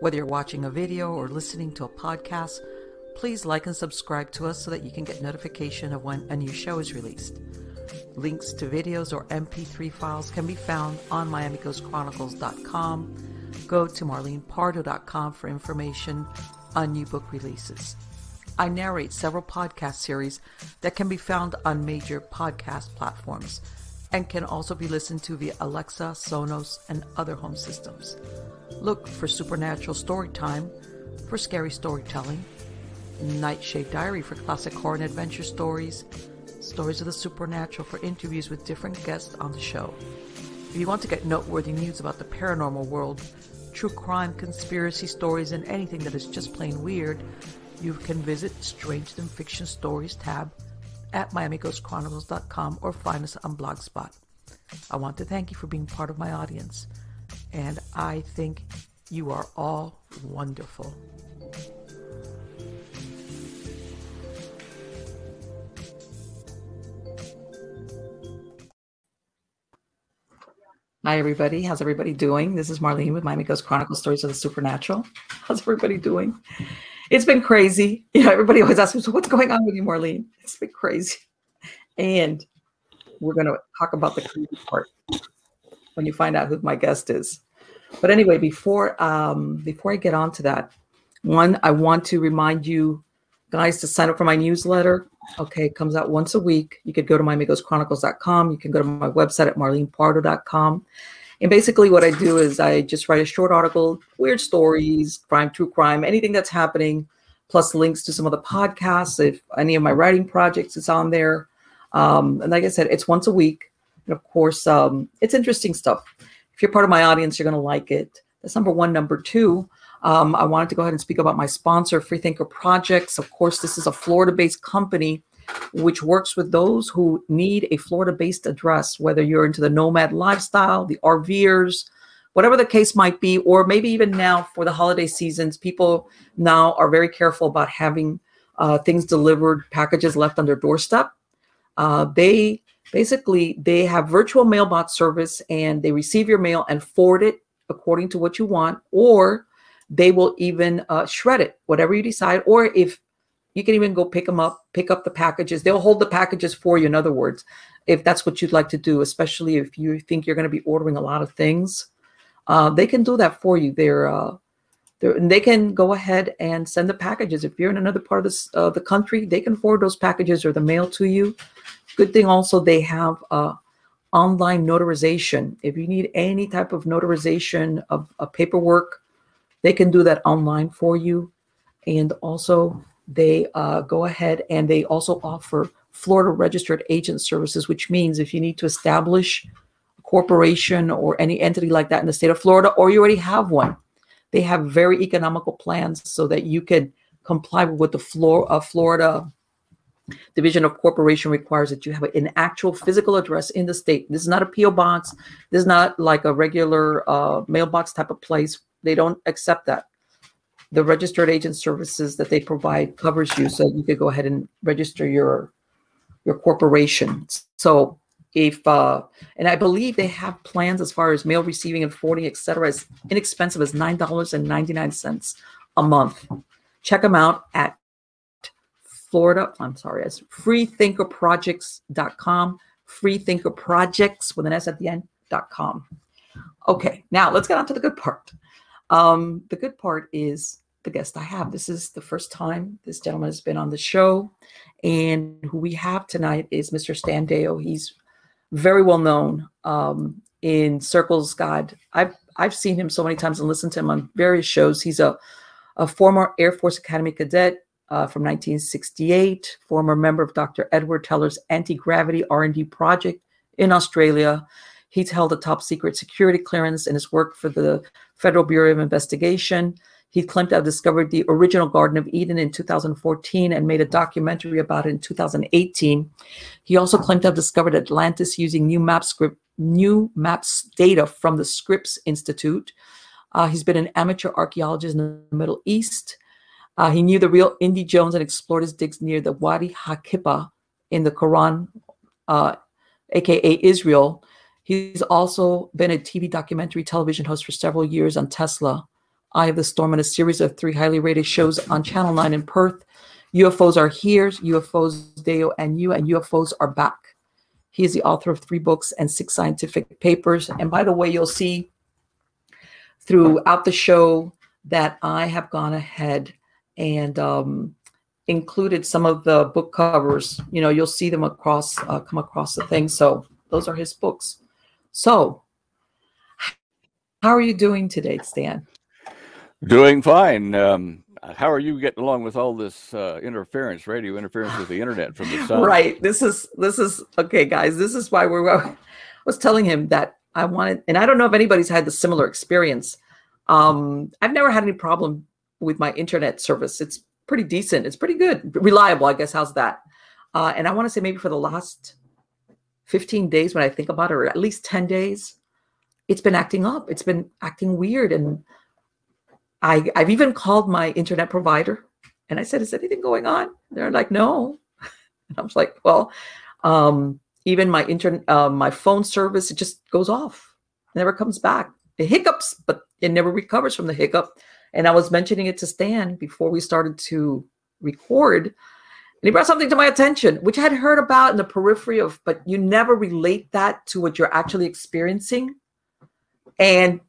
Whether you're watching a video or listening to a podcast, please like and subscribe to us so that you can get notification of when a new show is released. Links to videos or MP3 files can be found on MiamiGhostChronicles.com. Go to MarlenePardo.com for information on new book releases. I narrate several podcast series that can be found on major podcast platforms and can also be listened to via Alexa, Sonos, and other home systems. Look for Supernatural Storytime for scary storytelling, Nightshade Diary for classic horror and adventure stories, Stories of the Supernatural for interviews with different guests on the show. If you want to get noteworthy news about the paranormal world, true crime, conspiracy stories, and anything that is just plain weird, you can visit Strange Than Fiction Stories tab at MiamiGhostChronicles.com or find us on Blogspot. I want to thank you for being part of my audience, and I think you are all wonderful. Hi, everybody. How's everybody doing? This is Marlene with Miami Ghost Chronicles Stories of the Supernatural. How's everybody doing? It's been crazy. You know, everybody always asks me, so what's going on with you, Marlene? It's been crazy. And we're going to talk about the crazy part when you find out who my guest is. But anyway, before um, before I get on to that, one, I want to remind you guys to sign up for my newsletter. Okay, it comes out once a week. You could go to MiamiGhostChronicles.com. You can go to my website at marlenepardo.com. And basically, what I do is I just write a short article, weird stories, crime, true crime, anything that's happening, plus links to some of the podcasts. If any of my writing projects is on there. Um, and like I said, it's once a week. And of course, um, it's interesting stuff. If you're part of my audience, you're going to like it. That's number one. Number two, um, I wanted to go ahead and speak about my sponsor, Freethinker Projects. Of course, this is a Florida based company which works with those who need a Florida based address, whether you're into the nomad lifestyle, the RVers, whatever the case might be, or maybe even now for the holiday seasons, people now are very careful about having uh, things delivered, packages left on their doorstep. Uh, they basically they have virtual mailbox service and they receive your mail and forward it according to what you want, or they will even uh, shred it, whatever you decide. Or if you can even go pick them up, pick up the packages. They'll hold the packages for you. In other words, if that's what you'd like to do, especially if you think you're going to be ordering a lot of things, uh, they can do that for you. They're, uh, they're they can go ahead and send the packages. If you're in another part of this, uh, the country, they can forward those packages or the mail to you. Good thing also they have uh, online notarization. If you need any type of notarization of, of paperwork, they can do that online for you. And also, they uh, go ahead and they also offer Florida registered agent services, which means if you need to establish a corporation or any entity like that in the state of Florida, or you already have one, they have very economical plans so that you can comply with what the Flor- uh, Florida Division of Corporation requires that you have an actual physical address in the state. This is not a PO box. This is not like a regular uh, mailbox type of place they don't accept that. The registered agent services that they provide covers you, so you could go ahead and register your your corporation. So if uh, and I believe they have plans as far as mail receiving and forwarding, etc., as inexpensive as nine dollars and ninety nine cents a month. Check them out at Florida. I'm sorry, it's freethinkerprojects.com. Freethinkerprojects with an S at the end. dot com. Okay, now let's get on to the good part. Um, the good part is the guest I have. This is the first time this gentleman has been on the show. And who we have tonight is Mr. Stan. He's very well known um, in circles. God, I've I've seen him so many times and listened to him on various shows. He's a, a former Air Force Academy cadet uh, from 1968, former member of Dr. Edward Teller's anti-gravity R&D project in Australia. He's held a top secret security clearance in his work for the Federal Bureau of Investigation. He claimed to have discovered the original Garden of Eden in 2014 and made a documentary about it in 2018. He also claimed to have discovered Atlantis using new map script, new maps data from the Scripps Institute. Uh, he's been an amateur archaeologist in the Middle East. Uh, he knew the real Indy Jones and explored his digs near the Wadi Haqiqa in the Quran, uh, aka Israel. He's also been a TV documentary television host for several years on Tesla Eye of the Storm and a series of three highly rated shows on Channel 9 in Perth. UFOs are here, UFOs Deyo and you, and UFOs are back. He is the author of three books and six scientific papers. And by the way, you'll see throughout the show that I have gone ahead and um, included some of the book covers. You know, you'll see them across, uh, come across the thing. So those are his books. So, how are you doing today, Stan? Doing fine. Um, how are you getting along with all this uh, interference, radio interference with the internet from the sun? Right. This is this is okay, guys. This is why we're. I was telling him that I wanted, and I don't know if anybody's had the similar experience. Um, I've never had any problem with my internet service. It's pretty decent. It's pretty good, reliable. I guess. How's that? Uh, and I want to say maybe for the last 15 days, when I think about it, or at least 10 days, it's been acting up. It's been acting weird, and I I've even called my internet provider, and I said, "Is anything going on?" They're like, "No." And I was like, "Well." Um, even my internet, uh, my phone service, it just goes off, it never comes back. It hiccups, but it never recovers from the hiccup. And I was mentioning it to Stan before we started to record. And he brought something to my attention, which I had heard about in the periphery of, but you never relate that to what you're actually experiencing. And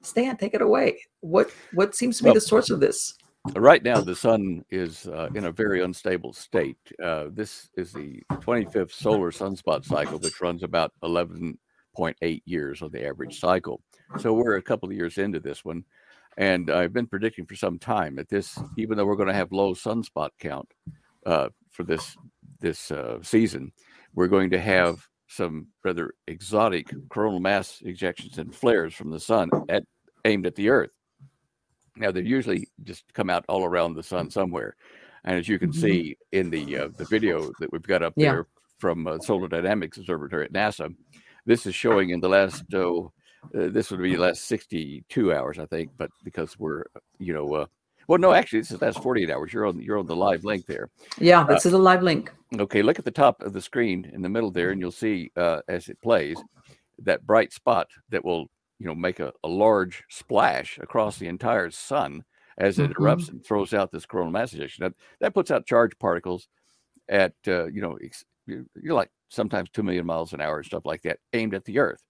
Stan, take it away. What what seems to be well, the source of this? Right now, the sun is uh, in a very unstable state. Uh, this is the 25th solar sunspot cycle, which runs about 11.8 years on the average cycle. So we're a couple of years into this one. And I've been predicting for some time that this, even though we're going to have low sunspot count uh, for this this uh, season, we're going to have some rather exotic coronal mass ejections and flares from the sun at, aimed at the Earth. Now they usually just come out all around the sun somewhere, and as you can mm-hmm. see in the uh, the video that we've got up yeah. there from uh, Solar Dynamics Observatory at NASA, this is showing in the last oh, uh, this would be the last 62 hours, I think, but because we're, you know, uh, well, no, actually, this is last 48 hours. You're on you're on the live link there. Yeah, this uh, is a live link. Okay, look at the top of the screen in the middle there, and you'll see uh, as it plays that bright spot that will, you know, make a, a large splash across the entire sun as it mm-hmm. erupts and throws out this coronal mass ejection. That, that puts out charged particles at, uh, you know, you're like sometimes two million miles an hour and stuff like that, aimed at the Earth.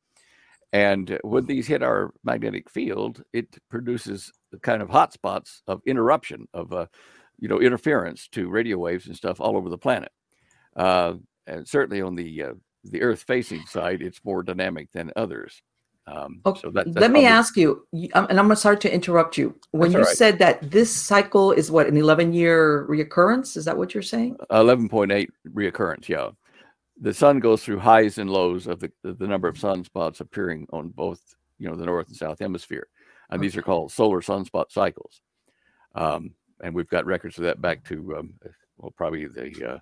And when these hit our magnetic field, it produces the kind of hotspots of interruption of, uh, you know, interference to radio waves and stuff all over the planet. Uh, and certainly on the uh, the Earth-facing side, it's more dynamic than others. Um, okay. So that, let me ask you, um, and I'm going to start to interrupt you. When you right. said that this cycle is what an 11 year reoccurrence, is that what you're saying? 11.8 reoccurrence, yeah the sun goes through highs and lows of the, the number of sunspots appearing on both you know the north and south hemisphere and okay. these are called solar sunspot cycles. Um, and we've got records of that back to um, well probably the uh,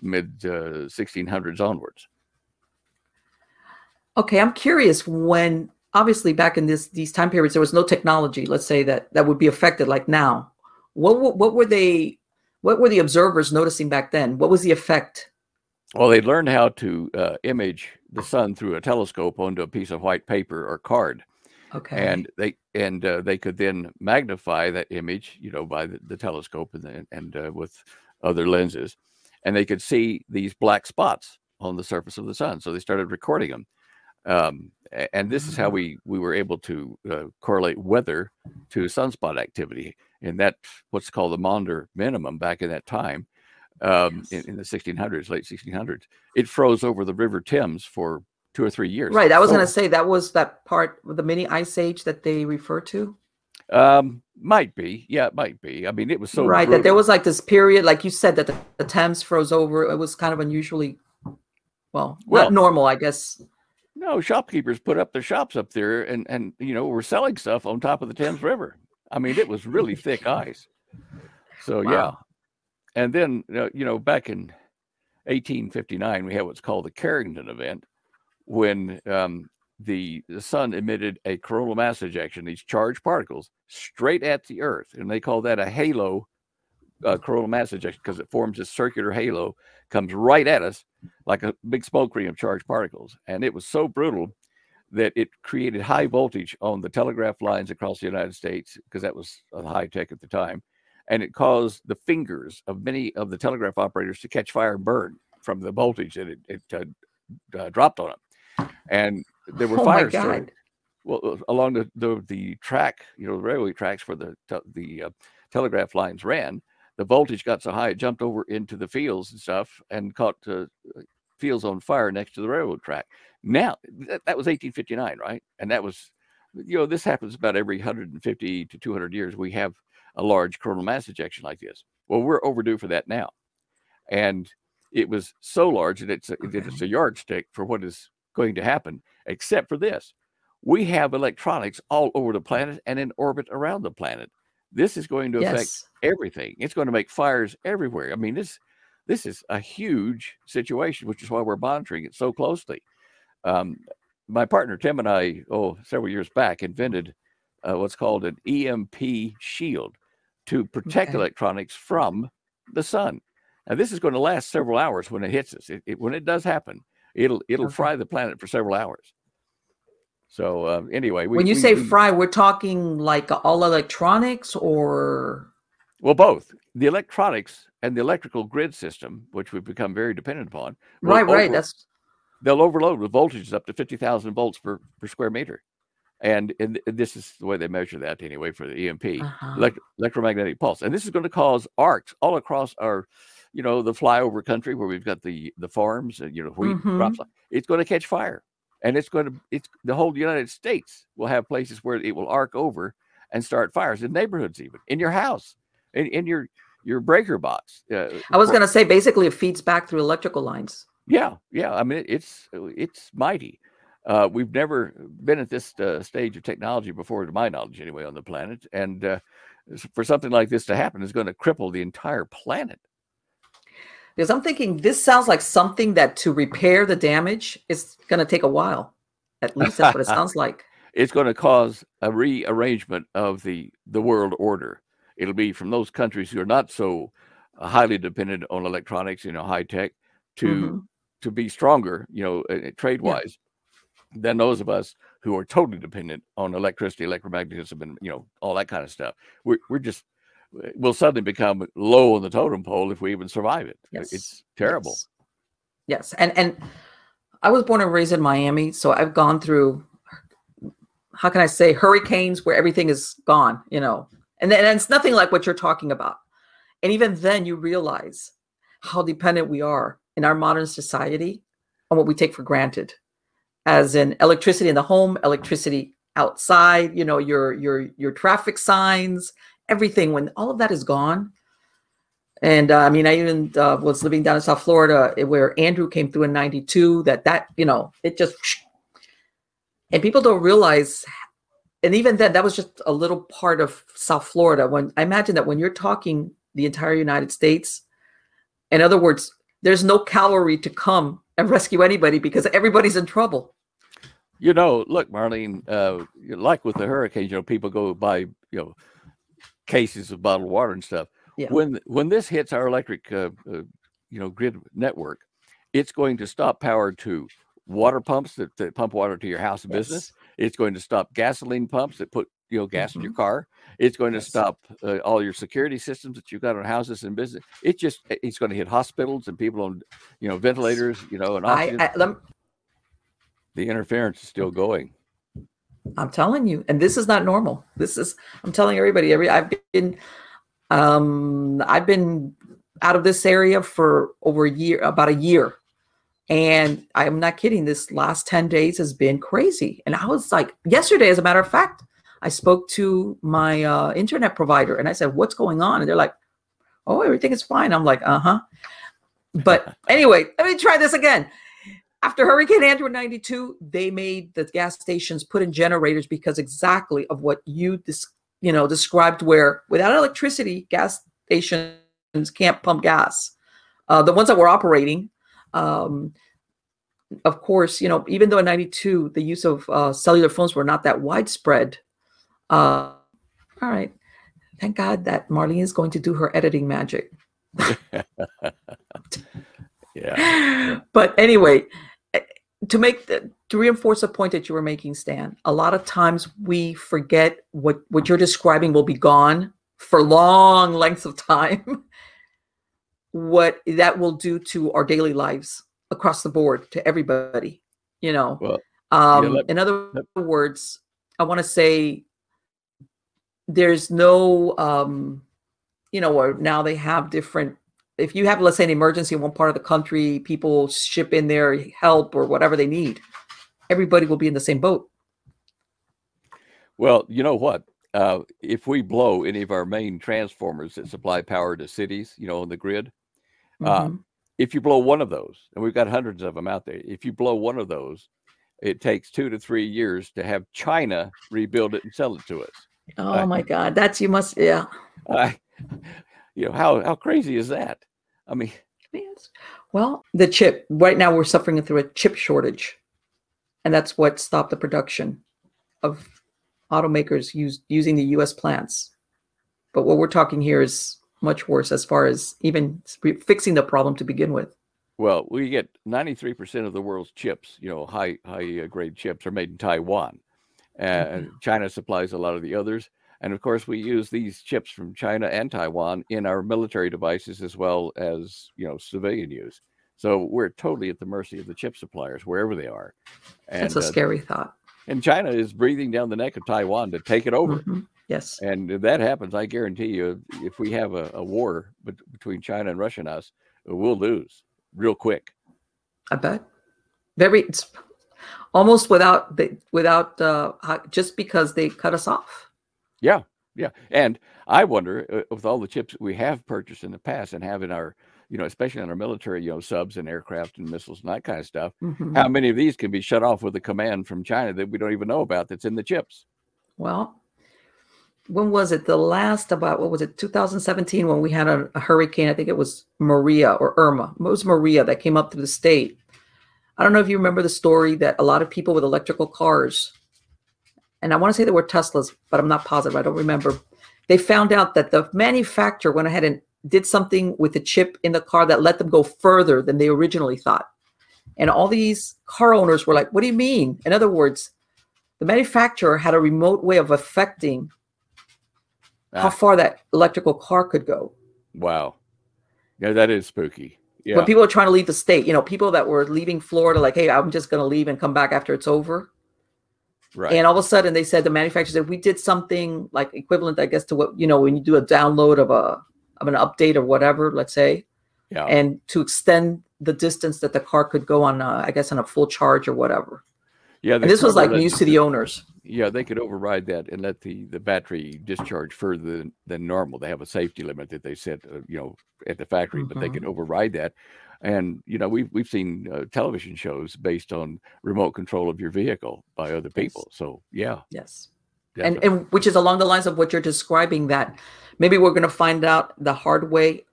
mid uh, 1600s onwards. Okay i'm curious when obviously back in this these time periods there was no technology let's say that that would be affected like now. What what were they what were the observers noticing back then? What was the effect well, they learned how to uh, image the sun through a telescope onto a piece of white paper or card. Okay. And they and uh, they could then magnify that image, you know, by the, the telescope and the, and uh, with other lenses, and they could see these black spots on the surface of the sun. So they started recording them, um, and this is how mm-hmm. we we were able to uh, correlate weather to sunspot activity, and that what's called the Maunder minimum back in that time um, yes. in, in, the 1600s, late 1600s. It froze over the River Thames for two or three years. Right. I was going to say that was that part of the mini ice age that they refer to. Um, might be. Yeah, it might be. I mean, it was so right brutal. that there was like this period, like you said, that the, the Thames froze over. It was kind of unusually, well, well, not normal, I guess. No, shopkeepers put up their shops up there, and and you know were selling stuff on top of the Thames River. I mean, it was really thick ice. So wow. And then, uh, you know, back in 1859, we had what's called the Carrington event, when um, the, the sun emitted a coronal mass ejection, these charged particles, straight at the Earth. And they call that a halo uh, coronal mass ejection because it forms a circular halo, comes right at us like a big smoke ring of charged particles. And it was so brutal that it created high voltage on the telegraph lines across the United States because that was high tech at the time, and it caused the fingers of many of the telegraph operators to catch fire and burn from the voltage that it, it uh, uh, dropped on them. And there were Oh fires started- well uh, along the, the the track, you know, the railway tracks where the te- the uh, telegraph lines ran. The voltage got so high it jumped over into the fields and stuff and caught uh, fields on fire next to the railroad track. Now that, that was 1859, right? And that was, you know, this happens about every 150 to 200 years. We have a large coronal mass ejection like this. Well, we're overdue for that now, and it was so large that it's a, it's a yardstick for what is going to happen. Except for this, we have electronics all over the planet and in orbit around the planet. This is going to affect Yes. everything. It's going to make fires everywhere. I mean, this this is a huge situation, which is why we're monitoring it so closely. Um, my partner Tim and I, oh, several years back, invented uh, what's called an EMP shield to protect Okay. electronics from the sun. Now, this is going to last several hours when it hits us. It, it- when it does happen, it'll it'll Okay. fry the planet for several hours. So uh, anyway, we, when you we- say we- fry, we're talking like all electronics or well, both the electronics and the electrical grid system, which we've become very dependent upon, right, right. That's they'll overload with voltages up to 50,000 volts per, per square meter. And, and this is the way they measure that anyway for the EMP, uh-huh. elect- electromagnetic pulse. And this is going to cause arcs all across our, you know, the flyover country where we've got the the farms and, you know, wheat Mhm. crops. It's going to catch fire. And it's going to, it's the whole United States will have places where it will arc over and start fires in neighborhoods, even in your house, in, in your, your breaker box. Uh, I was going to say basically it feeds back through electrical lines. yeah, yeah. I mean, it- it's it's mighty. Uh, we've never been at this uh, stage of technology before, to my knowledge, anyway, on the planet. And uh, for something like this to happen, is going to cripple the entire planet. Because I'm thinking this sounds like something that to repair the damage is going to take a while. At least that's what it sounds like. It's going to cause a rearrangement of the the world order. It'll be from those countries who are not so uh, highly dependent on electronics, you know, high tech, to Mhm. to be stronger, you know, trade wise, than those of us who are totally dependent on electricity, electromagnetism, and you know all that kind of stuff. We're we're just we'll suddenly become low on the totem pole if we even survive it. Yes. It's terrible. Yes. Yes. And and I was born and raised in Miami, so I've gone through how can I say hurricanes where everything is gone, you know. And then and it's nothing like what you're talking about. And even then you realize how dependent we are in our modern society on what we take for granted. As in electricity in the home, electricity outside, you know, your your your traffic signs, everything when all of that is gone, and uh, I mean, I even uh, was living down in South Florida eh, where Andrew came through in '92. That that you know, it just and people don't realize. And even then, that was just a little part of South Florida. When I imagine that when you're talking the entire United States, in other words, there's no cavalry to come and rescue anybody because everybody's in trouble. You know, look, Marlene, uh, like with the hurricanes, you know, people go buy, you know, cases of bottled water and stuff. Yeah. When when this hits our electric, uh, uh, you know, grid network, it's going to stop power to water pumps that, that pump water to your house and business. It's going to stop gasoline pumps that put you know gas in your car. It's going to stop uh, all your security systems that you've got on houses and business. It just it's going to hit hospitals and people on you know ventilators, you know, and I. I the interference is still going. I'm telling you, and this is not normal. This is I'm telling everybody. Every I've been, um, I've been out of this area for over a year, about a year, and I'm not kidding. This last ten days has been crazy, and I was like, yesterday, as a matter of fact, I spoke to my uh, internet provider, and I said, "What's going on?" And they're like, "Oh, everything is fine." I'm like, "Uh huh." But anyway, let me try this again after Hurricane Andrew in 92, they made the gas stations put in generators because exactly of what you dis, you know described where without electricity, gas stations can't pump gas. Uh, the ones that were operating, um, of course, you know, even though in 92 the use of uh, cellular phones were not that widespread. Uh, all right. Thank God that Marlene is going to do her editing magic. Yeah. but anyway, to make the, to reinforce a point that you were making, Stan, a lot of times we forget what what you're describing will be gone for long lengths of time. what that will do to our daily lives across the board to everybody, you know. Well, Um, Yeah, let- in other words, I want to say there's no, um, you know, or now they have different. If you have, let's say, an emergency in one part of the country, people ship in their help or whatever they need. Everybody will be in the same boat. Well, you know what? Uh, if we blow any of our main transformers that supply power to cities, you know, on the grid, Uh, Mhm. if you blow one of those, and we've got hundreds of them out there, if you blow one of those, it takes two to three years to have China rebuild it and sell it to us. oh my God, that's you must, yeah. You know, how how crazy is that? I mean, Yes. Well, the chip, right now we're suffering through a chip shortage. And that's what stopped the production of automakers use, using the US plants. But what we're talking here is much worse as far as even fixing the problem to begin with. well, we get ninety three percent of the world's chips, you know, high high uh, grade chips are made in Taiwan, and China supplies a lot of the others. And of course, we use these chips from China and Taiwan in our military devices as well as you know civilian use. So we're totally at the mercy of the chip suppliers wherever they are. And, That's a uh, scary thought. and China is breathing down the neck of Taiwan to take it over. Mhm. Yes. And if that happens, I guarantee you, if we have a, a war bet- between China and Russia and us, we'll lose real quick. I bet. Very, it's almost without, the- without, uh, just because they cut us off. Yeah, yeah. And I wonder, uh, with all the chips we have purchased in the past and have in our, you know, especially on our military, you know, subs and aircraft and missiles and that kind of stuff, Mhm. how many of these can be shut off with a command from China that we don't even know about that's in the chips? Well, when was it? The last about what was it? 2017 when we had a, a hurricane. I think it was Maria or Irma. It was Maria that came up through the state. I don't know if you remember the story that a lot of people with electrical cars, and I want to say they were Teslas, but I'm not positive. I don't remember. They found out that the manufacturer went ahead and did something with the chip in the car that let them go further than they originally thought. And all these car owners were like, "What do you mean?" In other words, the manufacturer had a remote way of affecting how Ah. far that electrical car could go. Wow. Yeah, that is spooky. Yeah. When people are trying to leave the state, you know, people that were leaving Florida, like, hey, I'm just going to leave and come back after it's over. Right. And all of a sudden, they said the manufacturer said we did something like equivalent, I guess, to what you know when you do a download of a of an update or whatever, let's say, yeah. and to extend the distance that the car could go on, uh, I guess, on a full charge or whatever. yeah. And this was like news to the owners. Yeah, they could override that and let the, the battery discharge further than, than normal. They have a safety limit that they set, uh, you know, at the factory, but they Mhm. could override that. And you know, we've we've seen uh, television shows based on remote control of your vehicle by other people. So yeah, Yes. and definitely. and which is along the lines of what you're describing that maybe we're going to find out the hard way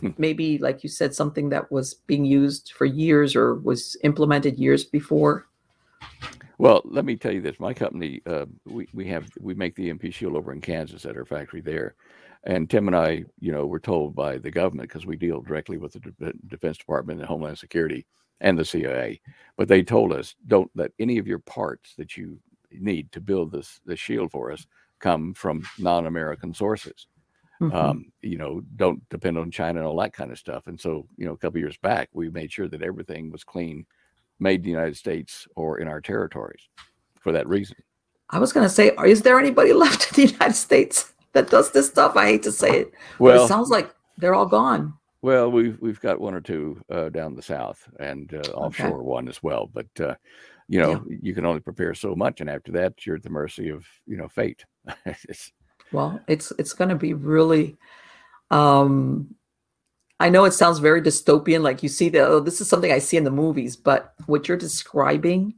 Hmm. maybe like you said something that was being used for years or was implemented years before Well, let me tell you this: my company, uh, we we have we make the EMP Shield over in Kansas at our factory there, and Tim and I, you know, were told by the government because we deal directly with the De- Defense Department and Homeland Security and the CIA, but they told us don't let any of your parts that you need to build this the shield for us come from non-American sources. Mhm. Um, you know, don't depend on China and all that kind of stuff. And so, you know, a couple years back, we made sure that everything was clean, made in the United States or in our territories for that reason. i was going to say is there anybody left in the united states that does this stuff i hate to say it but Well, it sounds like they're all gone well, we've we've got one or two uh, down the south and uh, offshore one as well. But uh, you know, you can only prepare so much, and after that, you're at the mercy of you know fate. Well it's it's going to be really um i know it sounds very dystopian like you see that oh, this is something i see in the movies but what you're describing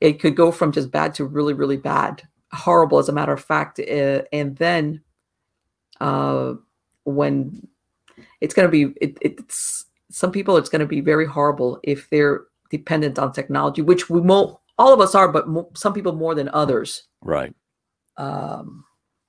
it could go from just bad to really really bad horrible as a matter of fact uh, and then uh when it's going to be it, it's some people it's going to be very horrible if they're dependent on technology which we all of us are but mo- some people more than others right. um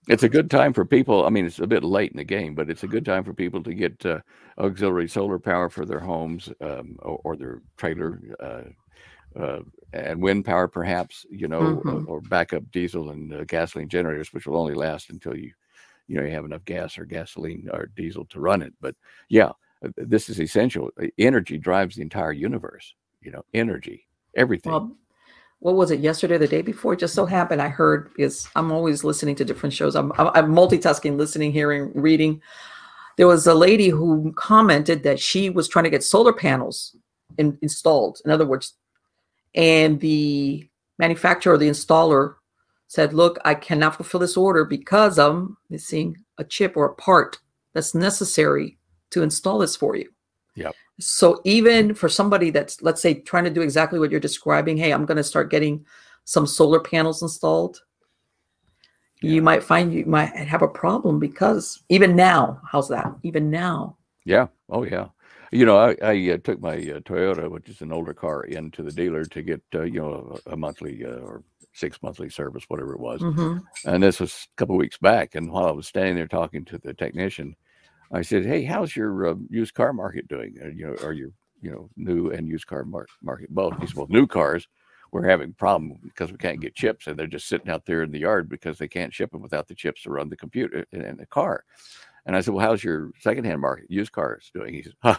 It's a good time for people. I mean, it's a bit late in the game, but it's a good time for people to get uh, auxiliary solar power for their homes um, or, or their trailer. Uh, uh, and wind power, perhaps, you know, Mhm. or, or backup diesel and uh, gasoline generators, which will only last until you, you know, you have enough gas or gasoline or diesel to run it. But yeah, uh, this is essential. Uh, Energy drives the entire universe. You know, energy, everything. Well, what was it yesterday, the day before? It just so happened I heard because I'm always listening to different shows. I'm, I'm I'm multitasking, listening, hearing, reading. There was a lady who commented that she was trying to get solar panels in, installed. In other words, and the manufacturer, the installer, said, "Look, I cannot fulfill this order because I'm missing a chip or a part that's necessary to install this for you." Yep. So even for somebody that's let's say trying to do exactly what you're describing, hey, I'm going to start getting some solar panels installed. Yeah. You might find you might have a problem because even now, how's that? Even now, Yeah. Oh, yeah. You know, I, I uh, took my uh, Toyota, which is an older car, into the dealer to get, uh, you know, a, a monthly uh, or six monthly service, whatever it was. Mhm. And this was a couple of weeks back. And while I was standing there talking to the technician, I said, "Hey, how's your uh, used car market doing? Uh, you know, are your you know new and used car mar- market both?" He said, "Well, new cars, we're having a problem because we can't get chips, and they're just sitting out there in the yard because they can't ship them without the chips to run the computer in, in the car." And I said, "Well, how's your secondhand market, used cars doing?" He says, huh.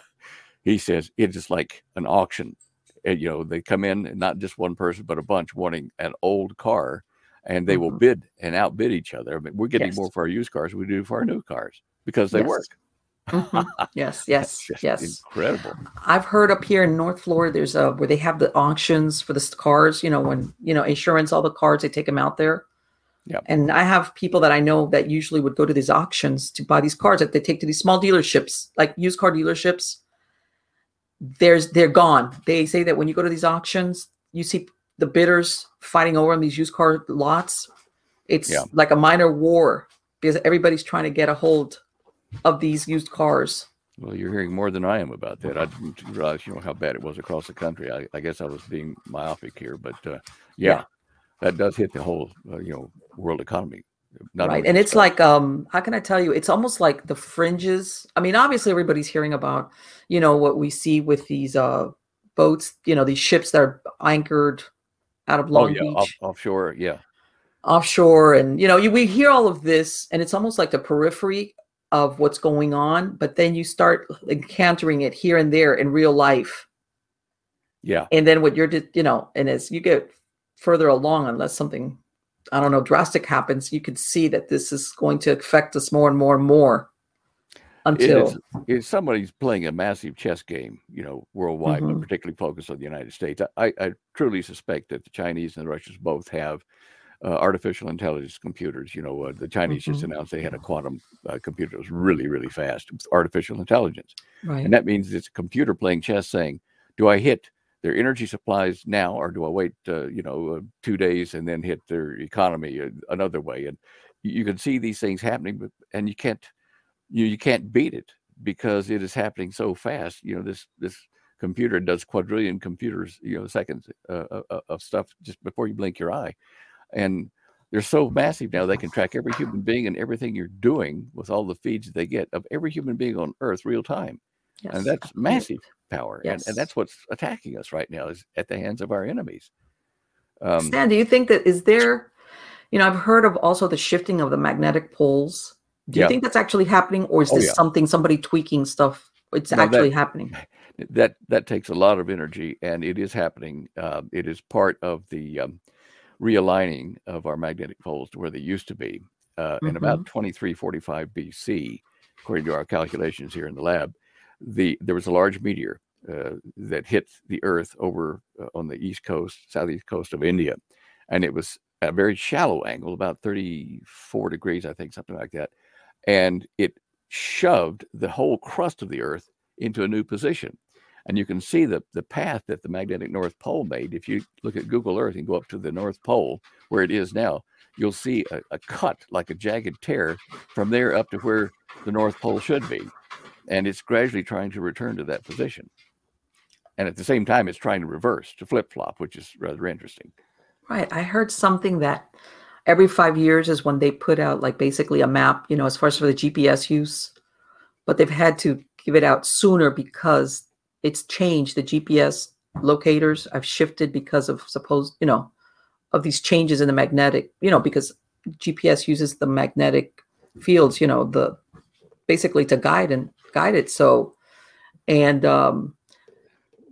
"He says it's just like an auction. And, you know, they come in, not just one person, but a bunch wanting an old car." And they will Mhm. bid and outbid each other. I mean, we're getting Yes. more for our used cars than we do for our new cars because they Yes. work. Mhm. yes, yes, yes. incredible. I've heard up here in North Florida, there's a where they have the auctions for the cars. You know, when you know insurance, all the cars they take them out there. Yep. And I have people that I know that usually would go to these auctions to buy these cars that they take to these small dealerships, like used car dealerships. There's they're gone. They say that when you go to these auctions, you see the bidders fighting over on these used car lots. It's Yeah. like a minor war because everybody's trying to get a hold of these used cars. Well, you're hearing more than I am about that. I didn't realize, you know, how bad it was across the country. I, I guess I was being myopic here, but uh, yeah, Yeah. That does hit the whole, uh, you know, world economy. Not right and it's like um how can i tell you? It's almost like the fringes i mean obviously everybody's hearing about you know what we see with these uh boats you know these ships that are anchored out of oh long yeah, beach. off, offshore, yeah, offshore and you know you, we hear all of this and it's almost like the periphery of what's going on but then you start encountering it here and there in real life. Yeah, and then what you're you know and as you get further along unless something i don't know drastic happens you can see that this is going to affect us more and more and more until. It's somebody's playing a massive chess game, you know, worldwide, but Mhm. particularly focused on the United States. I, I truly suspect that the Chinese and the Russians both have uh, artificial intelligence computers. You know, uh, the Chinese just Mhm. announced they had a quantum uh, computer that was really, really fast with artificial intelligence. right And that means it's a computer playing chess saying, do I hit their energy supplies now or do I wait, uh, you know, uh, two days and then hit their economy uh, another way? And you can see these things happening, but, and you can't, you, you can't beat it because it is happening so fast. You know, this, this computer does quadrillion computers, you know, seconds uh, uh, uh, of stuff just before you blink your eye. And they're so massive now they can track every human being and everything you're doing with all the feeds they get of every human being on earth real time yes. and that's massive power and, Yes. and that's what's attacking us right now is at the hands of our enemies um, stan do you think that is there you know i've heard of also the shifting of the magnetic poles do you Yeah. think that's actually happening or is Oh, this yeah. something somebody tweaking stuff it's No, that- actually happening that that takes a lot of energy and it is happening um, it is part of the um, realigning of our magnetic poles to where they used to be uh, in about 2345 bc according to our calculations here in the lab the there was a large meteor uh, that hit the earth over uh, on the east coast southeast coast of india. And it was a very shallow angle about 34 degrees i think something like that. And it shoved the whole crust of the earth into a new position. And you can see the, the path that the magnetic north pole made. If you look at google earth and go up to the north pole where it is now you'll see a, a cut like a jagged tear from there up to where the north pole should be and it's gradually trying to return to that position. And at the same time it's trying to reverse to flip-flop which is rather interesting. Right. I heard something that every five years is when they put out like basically a map you know as far as for the gps use but they've had to give it out sooner because it's changed the gps locators have shifted because of supposed, you know, of these changes in the magnetic, you know, because GPS uses the magnetic fields, you know, the basically to guide and guide it. So, and um,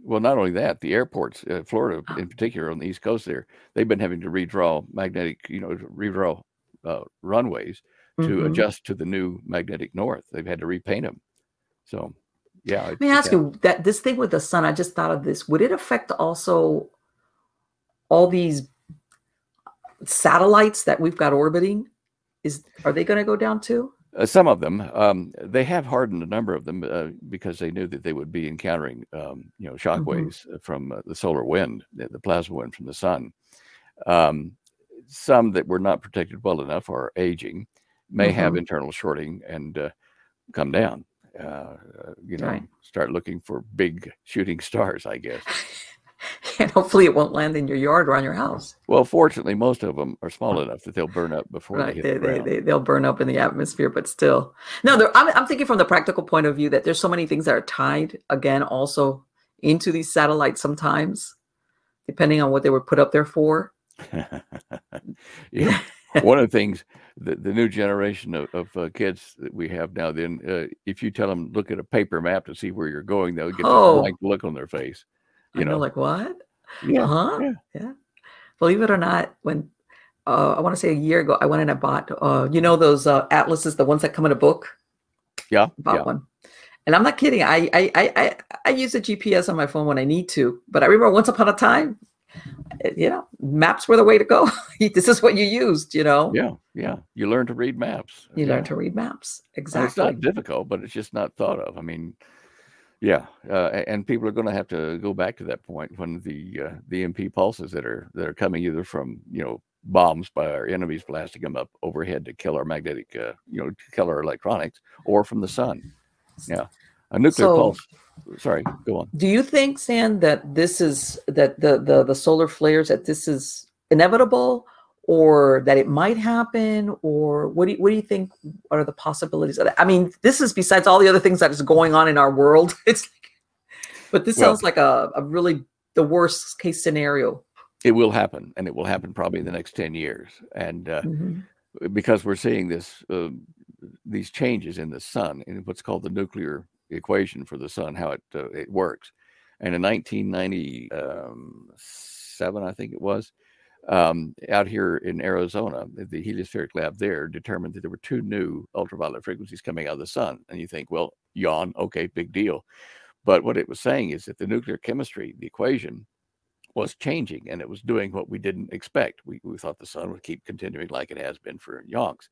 well, not only that, the airports, uh, Florida in particular, on the East Coast, there they've been having to redraw magnetic, you know, redraw uh, runways to mm-hmm. adjust to the new magnetic north. They've had to repaint them. So, yeah. Let me ask you that this thing with the sun. I just thought of this. Would it affect also all these satellites that we've got orbiting? Is are they going to go down too? Uh, some of them, um, they have hardened a number of them uh, because they knew that they would be encountering, um, you know, shock mm-hmm. waves from uh, the solar wind, the, the, plasma wind from the sun. Um, some that were not protected well enough are aging, may mm-hmm. have internal shorting and uh, come down. Uh, you know, right. start looking for big shooting stars, I guess. and hopefully it won't land in your yard or on your house. Well, fortunately, most of them are small enough that they'll burn up before right. they hit they, the ground. They, will burn up in the atmosphere, but still. No, I'm, I'm thinking from the practical point of view that there's so many things that are tied, again, also into these satellites sometimes, depending on what they were put up there for. yeah. One of the things, the, the new generation of, of uh, kids that we have now, then, uh, if you tell them, look at a paper map to see where you're going, they'll get oh. a blank look on their face. You I know, like what? Yeah. Uh-huh. Yeah. yeah. Believe it or not, when uh, I want to say a year ago, I went and I bought, uh, you know, those uh, atlases, the ones that come in a book. Yeah. Bought yeah. one. And I'm not kidding. I, I I I use a GPS on my phone when I need to, but I remember once upon a time, eh, you know, maps were the way to go. this is what you used, you know. Yeah, yeah. You learn to read maps. You yeah. learn to read maps. Exactly. it's not difficult, but it's just not thought of. I mean, yeah, uh, and people are going to have to go back to that point when the uh, the EMP pulses that are that are coming either from you know bombs by our enemies blasting them up overhead to kill our magnetic uh, you know to kill our electronics, or from the sun. Yeah, a nuclear so, pulse. Sorry, go on. Do you think, Sam, that this is that the the the solar flares that this is inevitable, or that it might happen or what do you, what do you think are the possibilities of that? I mean, this is besides all the other things that is going on in our world. It's like, but this well, sounds like a, a really the worst case scenario. It will happen, and it will happen probably in the next ten years, and uh, mm-hmm. because we're seeing this uh, these changes in the sun in what's called the nuclear equation for the sun, how it uh, it works, and in 1997, I think it was um, out here in Arizona, the heliospheric lab there determined that there were two new ultraviolet frequencies coming out of the sun. And you think, well, yawn, okay, big deal. But what it was saying is that the nuclear chemistry, the equation, was changing and it was doing what we didn't expect. We, we thought the sun would keep continuing like it has been for yonks.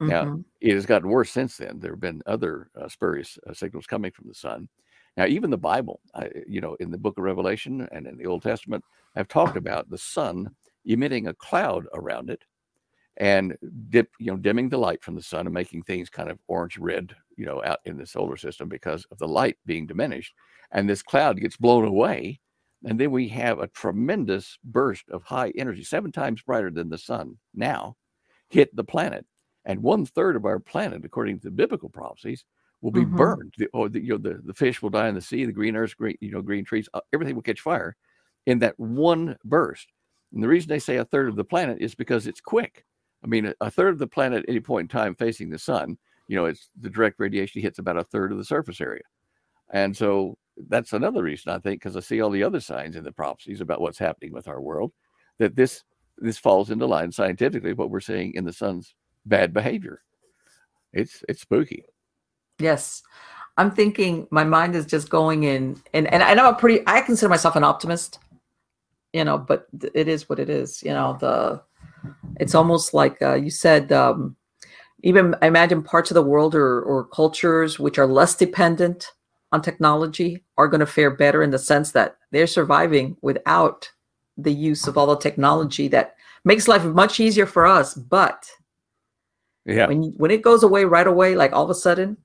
Mm-hmm. Now, it has gotten worse since then. There have been other uh, spurious uh, signals coming from the sun. Now, even the Bible, I, you know, in the book of Revelation and in the Old Testament, have talked about the sun emitting a cloud around it and dip, you know, dimming the light from the sun and making things kind of orange red, you know, out in the solar system because of the light being diminished. And this cloud gets blown away. And then we have a tremendous burst of high energy, seven times brighter than the sun now, hit the planet. And one third of our planet, according to the biblical prophecies, will be mm-hmm. burned. The, or the, you know, the, the fish will die in the sea, the green earth, green, you know, green trees, uh, everything will catch fire in that one burst. And the reason they say a third of the planet is because it's quick. I mean, a, a third of the planet at any point in time facing the sun, you know, it's the direct radiation hits about a third of the surface area. And so that's another reason I think, because I see all the other signs in the prophecies about what's happening with our world, that this this falls into line scientifically what we're seeing in the sun's bad behavior. It's it's spooky. Yes. I'm thinking my mind is just going in and and know I'm pretty I consider myself an optimist you know, but it is what it is. You know, the it's almost like uh, you said. Um, even I imagine parts of the world or, or cultures which are less dependent on technology are going to fare better in the sense that they're surviving without the use of all the technology that makes life much easier for us. But yeah, when when it goes away right away, like all of a sudden,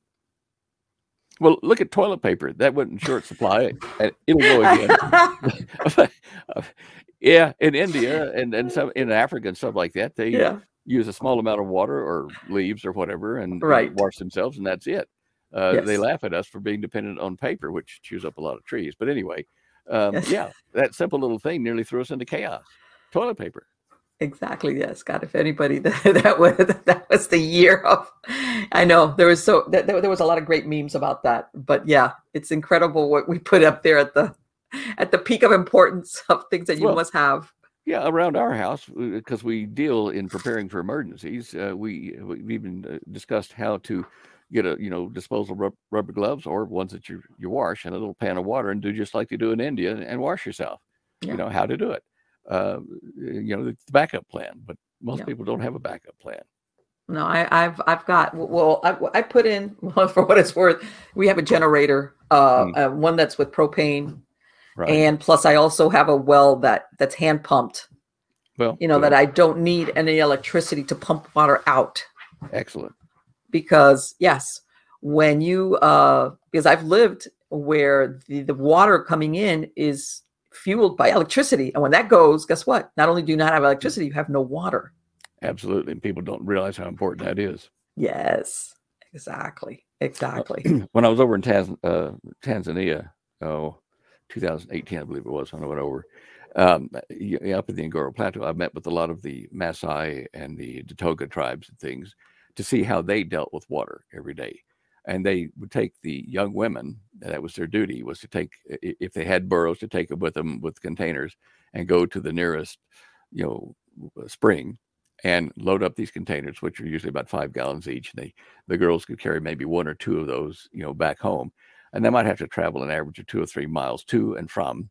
well, look at toilet paper. That wasn't short supply. and It'll go again. yeah, in India and, and some in Africa and stuff like that, they yeah. use a small amount of water or leaves or whatever and, right. wash themselves, and that's it. Uh, yes. They laugh at us for being dependent on paper, which chews up a lot of trees. But anyway, Um, Yes. Yeah, that simple little thing nearly threw us into chaos. Toilet paper. Exactly. Yes. God, if anybody that, that was that was the year of. I know there was so that, there was a lot of great memes about that. But yeah, it's incredible what we put up there at the at the peak of importance of things that you Well, must have. Yeah, around our house, because we deal in preparing for emergencies, uh, we we've even uh, discussed how to get a you know disposable rub- rubber gloves or ones that you you wash in a little pan of water and do just like you do in India and wash yourself. Yeah. You know how to do it. Uh, you know the backup plan, but most Yeah. people don't have a backup plan. No, I, I've I've got well, I, I put in well, for what it's worth. We have a generator, uh, Mm. uh, one that's with propane, Right. and plus I also have a well that that's hand pumped. well, You know that I don't need any electricity to pump water out. excellent. because yes when you uh because i've lived where the, the water coming in is fueled by electricity. And when that goes guess what? Not only do you not have electricity you have no water. Absolutely, and people don't realize how important that is. yes. Exactly. Exactly. When I was over in Taz, uh, Tanzania, oh, 2018, I believe it was, when I went over, um, up in the Ngoro Plateau, I met with a lot of the Maasai and the Datoga tribes and things to see how they dealt with water every day. And they would take the young women, that was their duty, was to take, if they had burros, to take it with them with containers and go to the nearest, you know, uh, spring and load up these containers, which are usually about five gallons each. And they the girls could carry maybe one or two of those, you know, back home, and they might have to travel an average of two or three miles to and from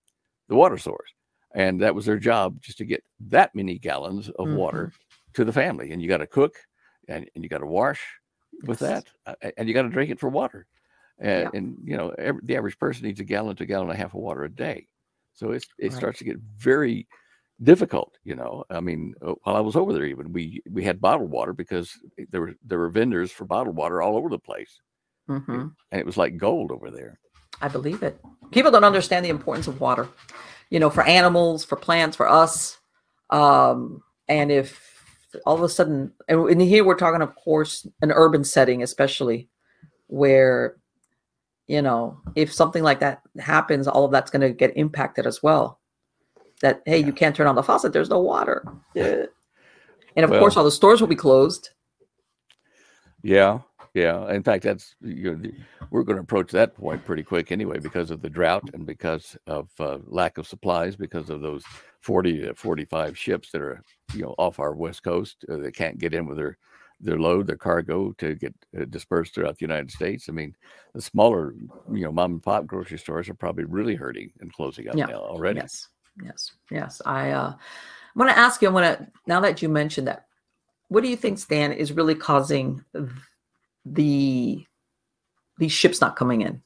the water source. And that was their job, just to get that many gallons of mm-hmm. water to the family. And you got to cook, and, and you got to wash with that, uh, and you got to drink it for water. And, Yeah. and you know, every, the average person needs a gallon to a gallon and a half of water a day. So it's it Right. starts to get very difficult you know i mean uh, while i was over there even we we had bottled water because there were there were vendors for bottled water all over the place Mhm. and it was like gold over there i believe it people don't understand the importance of water you know for animals for plants for us um and if all of a sudden and here we're talking of course an urban setting especially where you know if something like that happens all of that's going to get impacted as well that hey Yeah. you can't turn on the faucet there's no water yeah. and of Well- course all the stores will be closed yeah yeah in fact that's you know, we're going to approach that point pretty quick anyway because of the drought and because of uh, lack of supplies because of those 40 to 45 ships that are you know off our west coast uh, that can't get in with their their load their cargo to get uh, dispersed throughout the united states i mean the smaller you know mom and pop grocery stores are probably really hurting and closing up Yeah. now already Yes, yes, yes. I uh, want to ask you. I want to now that you mentioned that. What do you think, Stan, is really causing the these ships not coming in.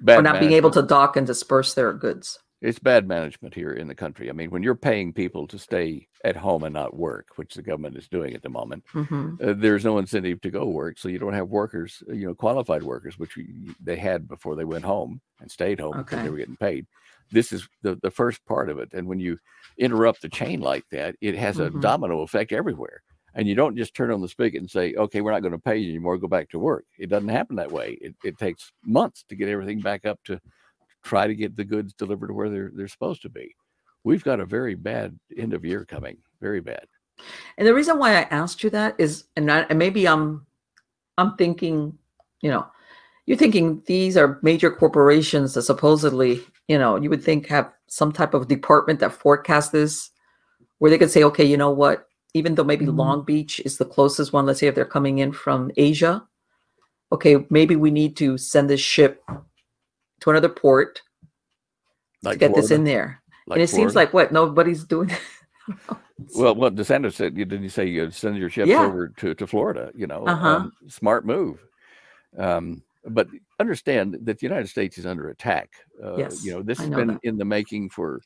Bad or not being able to dock and disperse their goods? it's bad management here in the country. I mean when you're paying people to stay at home and not work which the government is doing at the moment hmm uh, there's no incentive to go work. So you don't have workers uh, you know qualified workers which we, they had before they went home and stayed home because they were getting paid. This is the, the first part of it. And when you interrupt the chain like that it has a Mhm. domino effect everywhere and you don't just turn on the spigot and say okay we're not going to pay you anymore go back to work. It doesn't happen that way. It, it takes months to get everything back up to try to get the goods delivered where they're they're supposed to be. We've got a very bad end of year coming very bad. And the reason why I asked you that is, and, I, and maybe I'm, I'm thinking, you know, you're thinking these are major corporations that supposedly, you know, you would think have some type of department that forecasts this, where they could say, okay, you know what, even though maybe Mhm. Long Beach is the closest one, let's say if they're coming in from Asia, okay, maybe we need to send this ship to another port like to get this in there. like and it seems like what nobody's doing. Well, what DeSantis said, you didn't you say you send your ships Yeah. over to, to Florida? You know, Uh-huh. um, smart move. Um, but understand that the United States is under attack. Uh, Yes, you know, this I has know been that. in the making for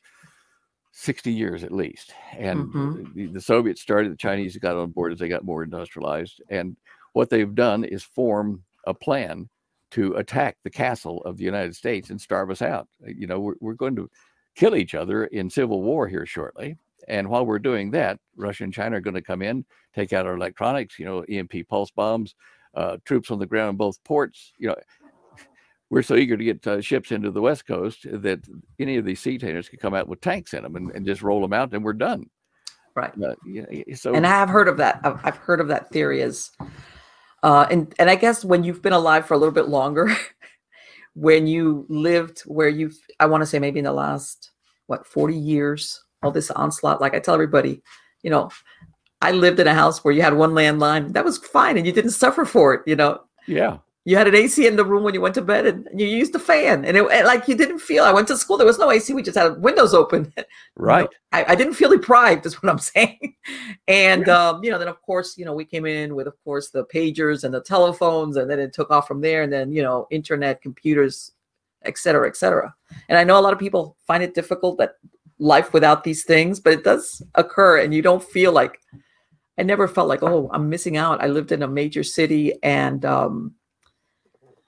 60 years at least. And Mhm. the, the Soviets started, the Chinese got on board as they got more industrialized. And what they've done is form a plan to attack the castle of the United States and starve us out. You know, we're, we're going to kill each other in civil war here shortly. And while we're doing that, Russia and China are going to come in, take out our electronics, you know, EMP pulse bombs, uh, troops on the ground in both ports. You know, we're so eager to get uh, ships into the West Coast that any of these sea containers could come out with tanks in them and, and just roll them out, and we're done. Right. Uh, yeah, so and I have heard of that. I've, I've heard of that theory as, uh, and and I guess when you've been alive for a little bit longer, when you lived where you've, I want to say maybe in the last what forty years, all this onslaught. Like I tell everybody, you know, I lived in a house where you had one landline. That was fine, and you didn't suffer for it. You know. Yeah you had an AC in the room when you went to bed and you used the fan. And it like you didn't feel I went to school there was no AC we just had windows open. Right. I, I, didn't feel deprived is what I'm saying. And yeah. um, you know then of course you know we came in with of course the pagers and the telephones and then it took off from there and then you know internet computers et cetera et cetera. And I know a lot of people find it difficult that life without these things but it does occur and you don't feel like I never felt like oh I'm missing out. I lived in a major city and um,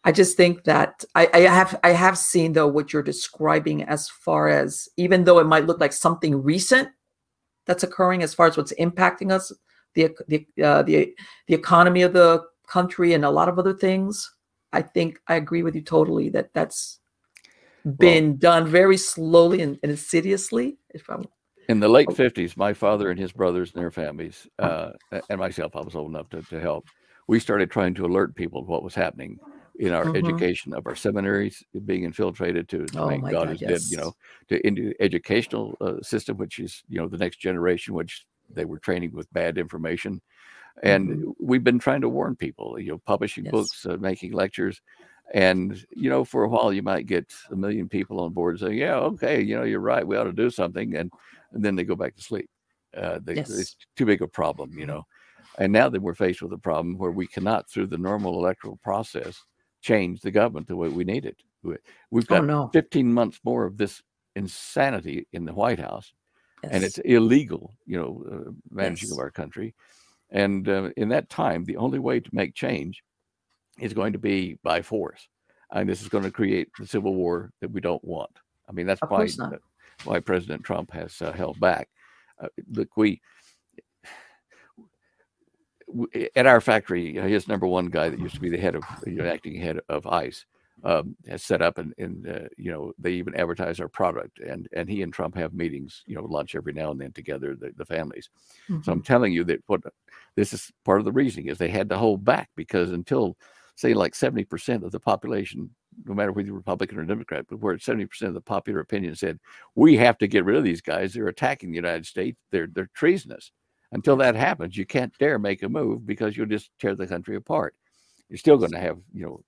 I just think that I, I, have I have seen though what you're describing as far as even though it might look like something recent that's occurring as far as what's impacting us, the the uh, the the economy of the country and a lot of other things. I think I agree with you totally that that's been well, done very slowly and, and insidiously. If I'm in the late 50s, my father and his brothers and their families, uh, and myself, I was old enough to, to help. We started trying to alert people to what was happening in our mm-hmm. education of our seminaries being infiltrated to, to oh make God, God is yes. dead, you know, to into educational uh, system, which is you know the next generation, which they were training with bad information, and mm-hmm. we've been trying to warn people, you know, publishing yes. books, uh, making lectures, and you know, for a while you might get a million people on board saying, yeah, okay, you know, you're right, we ought to do something, and and then they go back to sleep. Uh, they, yes. It's too big a problem, you know. And now that we're faced with a problem where we cannot, through the normal electoral process, change the government the way we need it. We've oh, got oh, no. 15 months more of this insanity in the White House, yes. and it's illegal, you know, uh, managing yes. of our country. And uh, in that time, the only way to make change is going to be by force. And this is going to create the civil war that we don't want. I mean, that's why, why President Trump has uh, held back. Uh, look, we at our factory, his number one guy that used to be the head of, you know, acting head of ICE, um, has set up and, and uh, you know they even advertise our product. And and he and Trump have meetings you know lunch every now and then together the, the families. Mm-hmm. so I'm telling you that what this is part of the reasoning is they had to hold back because until say like 70% of the population no matter whether you're Republican or Democrat but where 70% of the popular opinion said we have to get rid of these guys. They're attacking the United States. They're they're treasonous until that happens, you can't dare make a move because you'll just tear the country apart. You're still going to have, you know,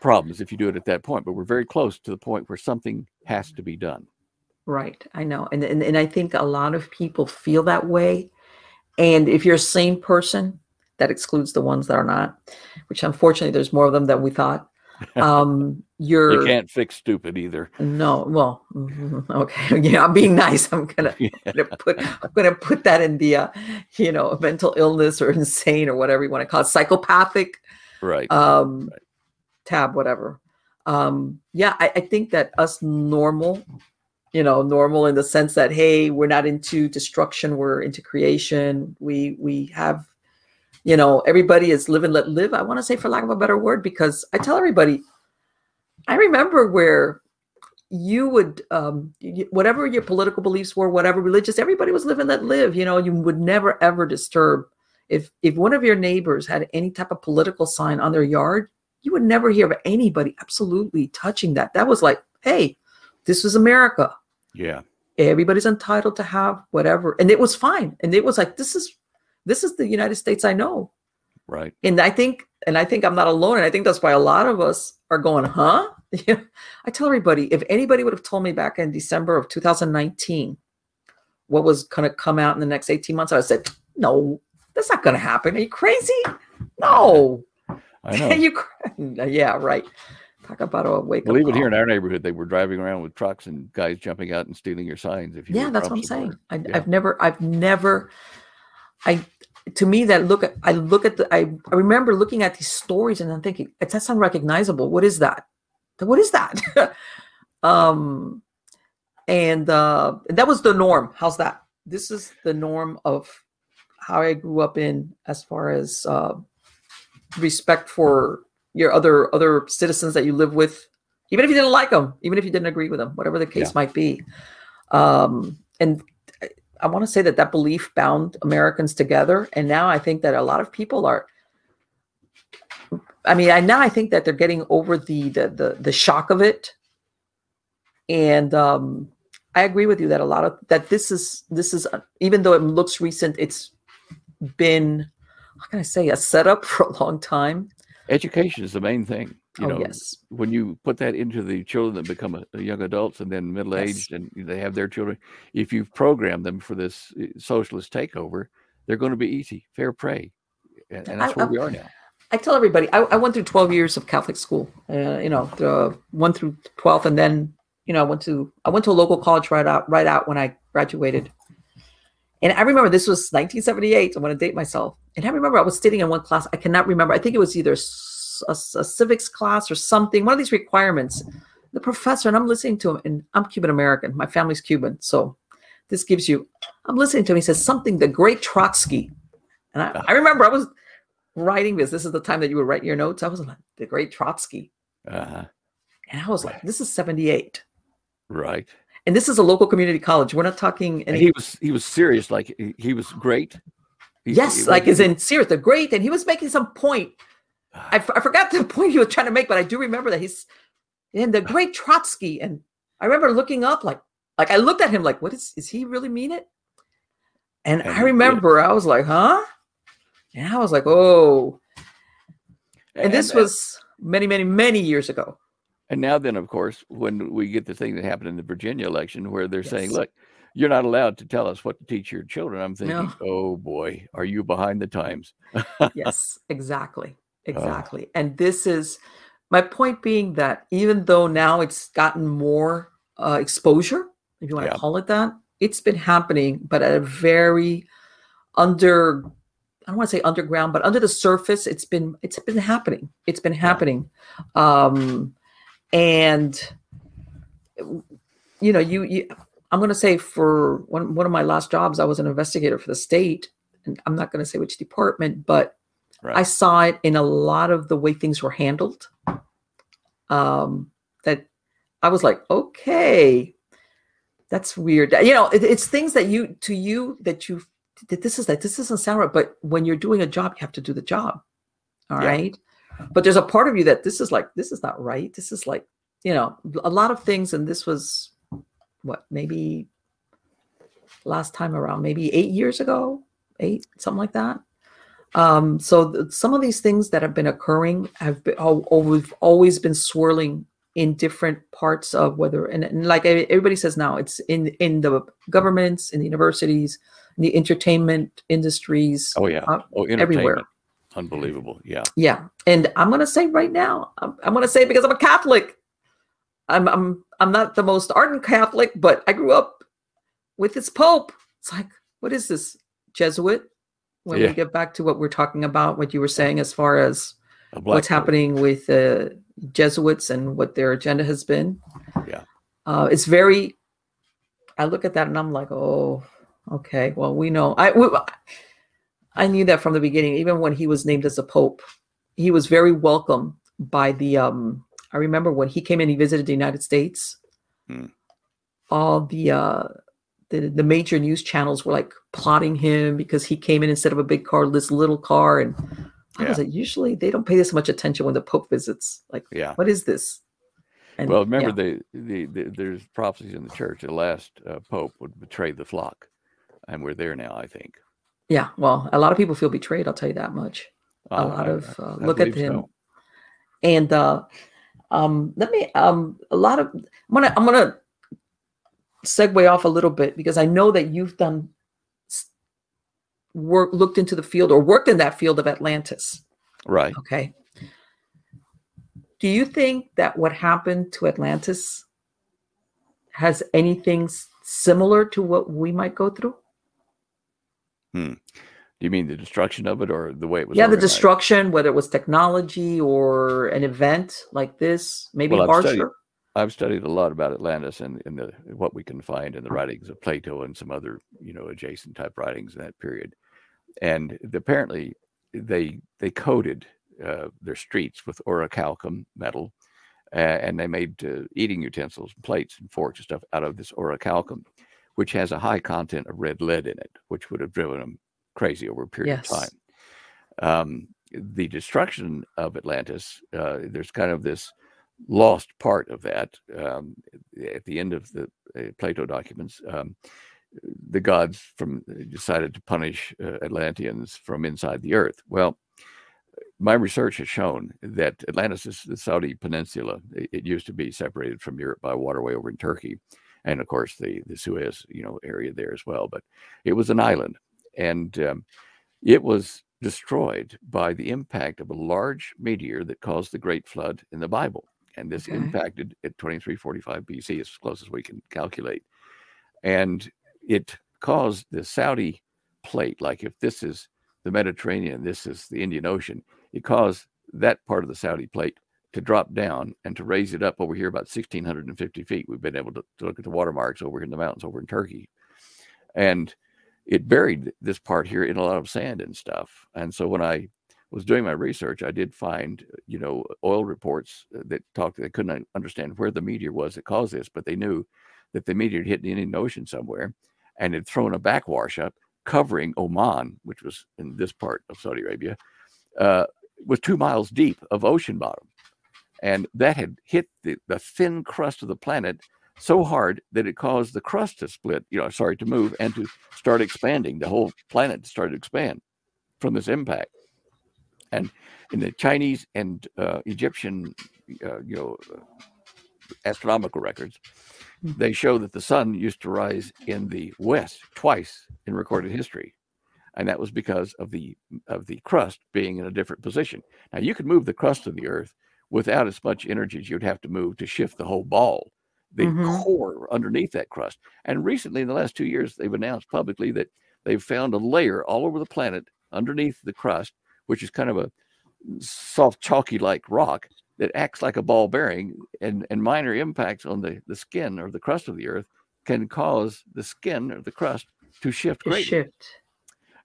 problems if you do it at that point, but we're very close to the point where something has to be done. Right. I know. And, and, and I think a lot of people feel that way. And if you're a sane person, that excludes the ones that are not, which unfortunately there's more of them than we thought. Um, you're you can't fix stupid either. No, well, okay, yeah, I'm being nice. I'm gonna, yeah. gonna put I'm gonna put that in the uh, you know mental illness or insane or whatever you want to call it, psychopathic, right? Um, right. tab whatever. Um, yeah, I, I think that us normal, you know, normal in the sense that hey, we're not into destruction, we're into creation. We we have you know everybody is live and let live i want to say for lack of a better word because i tell everybody I remember where you would um, whatever your political beliefs were whatever religious everybody was live and let live you know you would never ever disturb. If if one of your neighbors had any type of political sign on their yard you would never hear of anybody absolutely touching that. That was like hey this was america. Yeah. Everybody's entitled to have whatever and it was fine and it was like this is this is the united states i know right and i think and i think i'm not alone and i think that's why a lot of us are going, huh? I tell everybody if anybody would have told me back in December of 2019 what was going to come out in the next 18 months, I said, no, that's not going to happen. Are you crazy? No. I know. you, yeah, right. Talk about a wake well, even here in our neighborhood, they were driving around with trucks and guys jumping out and stealing your signs. If you yeah, that's what I'm saying. I, yeah. I've never, I've never, I to me that look at i look at the I, I remember looking at these stories and i'm thinking it's that's unrecognizable. What is that? What is that? Um and uh that was the norm. How's that? This is the norm of how i grew up in as far as uh respect for your other other citizens that you live with, even if you didn't like them, even if you didn't agree with them, whatever the case Yeah. might be. Um, and I, want to say that that belief bound Americans together, and now I think that a lot of people are. I mean, I now I think that they're getting over the the the, the shock of it, and um, I agree with you that a lot of that this is this is even though it looks recent, it's been how can I say a setup for a long time. Education is the main thing. You oh know, yes, when you put that into the children that become a, a young adults and then middle Yes. aged and they have their children, if you've programmed them for this uh, socialist takeover, they're going to be easy, fair prey, and, and that's I- where I- we are now. I tell everybody I, I went through twelve years of Catholic school. Uh, you know, the one through twelfth, and then you know I went to I went to a local college right out right out when I graduated. And I remember this was 1978. I want to date myself. And I remember I was sitting in one class. I cannot remember. I think it was either a, a civics class or something. One of these requirements. The professor and I'm listening to him. And I'm Cuban American. My family's Cuban, so this gives you. I'm listening to him. He says something. The great Trotsky. And I, I remember I was writing this. This is the time that you would write your notes. I was like, the great Trotsky. Uh-huh. And I was like, this is 78. Right. And this is a local community college. We're not talking And any. he was he was serious, like he, he was great. He- yes, he like is in serious. The great. And he was making some point. I, f- I forgot the point he was trying to make, but I do remember that he's in the great Trotsky. And I remember looking up, like, like I looked at him, like, what is, is he really mean it? And, And I remember I was like, huh? And I was like, oh. And, this was many, many, many years ago. And now then, of course, when we get the thing that happened in the Virginia election where they're saying, look, you're not allowed to tell us what to teach your children. I'm thinking, No. oh boy, are you behind the times? yes, exactly. Oh. Exactly. And this is my point being that even though now it's gotten more uh, exposure, if you want Yeah. to call it that, it's been happening, but at a very under I don't want to say underground, but under the surface, it's been it's been happening. It's been happening. Um and you know, you, you I'm gonna say for one one of my last jobs, I was an investigator for the state. And I'm not gonna say which department, but Right. I saw it in a lot of the way things were handled. Um, that I was like, okay, that's weird. You know, it, it's things that you to you that you that this is that this doesn't sound right, but when you're doing a job, you have to do the job. All right. Yeah. But there's a part of you that this is like, this is not right. This is like, you know, a lot of things, and this was what maybe last time around, maybe eight years ago, eight, something like that. Um, so th- some of these things that have been occurring have been al- always always been swirling in different parts of whether and, and like everybody says now, it's in in the governments, in the universities, in the entertainment industries. Oh yeah. uh, oh, everywhere. Unbelievable. Yeah. Yeah, and I'm gonna say right now, I'm, I'm gonna say because I'm a Catholic. I'm I'm I'm not the most ardent Catholic, but I grew up with this Pope. It's like, what is this Jesuit? When Yeah. we get back to what we're talking about, what you were saying as far as what's happening with uh, Jesuits and what their agenda has been. Yeah. uh, it's very. I look at that and I'm like, oh, okay. Well, we know. I we, I knew that from the beginning. Even when he was named as a pope, he was very welcome by the. um I remember when he came in, he visited the United States. Hmm. All the uh the, the major news channels were like plotting him because he came in instead of a big car, this little car, and I was like, usually they don't pay this much attention when the Pope visits. Like, Yeah. what is this? And Well, remember yeah, the, the, the there's prophecies in the church. The last uh, pope would betray the flock, and we're there now. I think. yeah. Well, a lot of people feel betrayed. I'll tell you that much. a Uh, lot I- of uh, I look at him, so. and uh, um, let me um, a lot of I'm gonna I'm gonna segue off a little bit because I know that you've done work looked into the field or worked in that field of Atlantis. Right. Okay. Do you think that what happened to Atlantis has anything similar to what we might go through? Hmm. Do you mean the destruction of it, or the way it was? yeah, the destruction, whether it was technology or an event like this, maybe Well, studied- I've studied a lot about Atlantis and, and the what we can find in the writings of Plato and some other you know adjacent type writings in that period, and apparently they they coded uh, their streets with orichalcum metal, uh, and they made uh, eating utensils, plates, and forks and stuff out of this orichalcum, which has a high content of red lead in it, which would have driven them crazy over a period yes. of time. Um, the destruction of Atlantis, uh, there's kind of this lost part of that um, at the end of the uh, Plato documents. Um, the gods from decided to punish uh, Atlanteans from inside the earth. Well, my research has shown that Atlantis is the Saudi peninsula. It, it, used to be separated from Europe by waterway over in Turkey, and of course the the Suez you know area there as well. But it was an island, and um, it was destroyed by the impact of a large meteor that caused the Great Flood in the Bible. And this okay. impacted at 2345 BC, as close as we can calculate. And it caused the Saudi plate, like if this is the Mediterranean, this is the Indian Ocean, it caused that part of the Saudi plate to drop down and to raise it up over here about 1,650 feet. We've been able to, to look at the watermarks over here in the mountains over in Turkey. And it buried this part here in a lot of sand and stuff. And so when I was doing my research, I did find, you know, oil reports that talked, they couldn't understand where the meteor was that caused this, but they knew that the meteor had hit the Indian Ocean somewhere and had thrown a backwash up covering Oman, which was in this part of Saudi Arabia, uh, was two miles deep of ocean bottom. And that had hit the, the thin crust of the planet so hard that it caused the crust to split, you know, sorry, to move and to start expanding. The whole planet started to expand from this impact. And in the Chinese and uh, Egyptian, uh, you know, astronomical records, hmm. they show that the sun used to rise in the west twice in recorded history and that was because of the of the crust being in a different position now you could move the crust of the earth without as much energy as you'd have to move to shift the whole ball the mm-hmm. core underneath that crust and recently in the last two years they've announced publicly that they've found a layer all over the planet underneath the crust which is kind of a soft chalky like rock that acts like a ball bearing and, and minor impacts on the, the skin or the crust of the earth can cause the skin or the crust to shift greatly. Shift.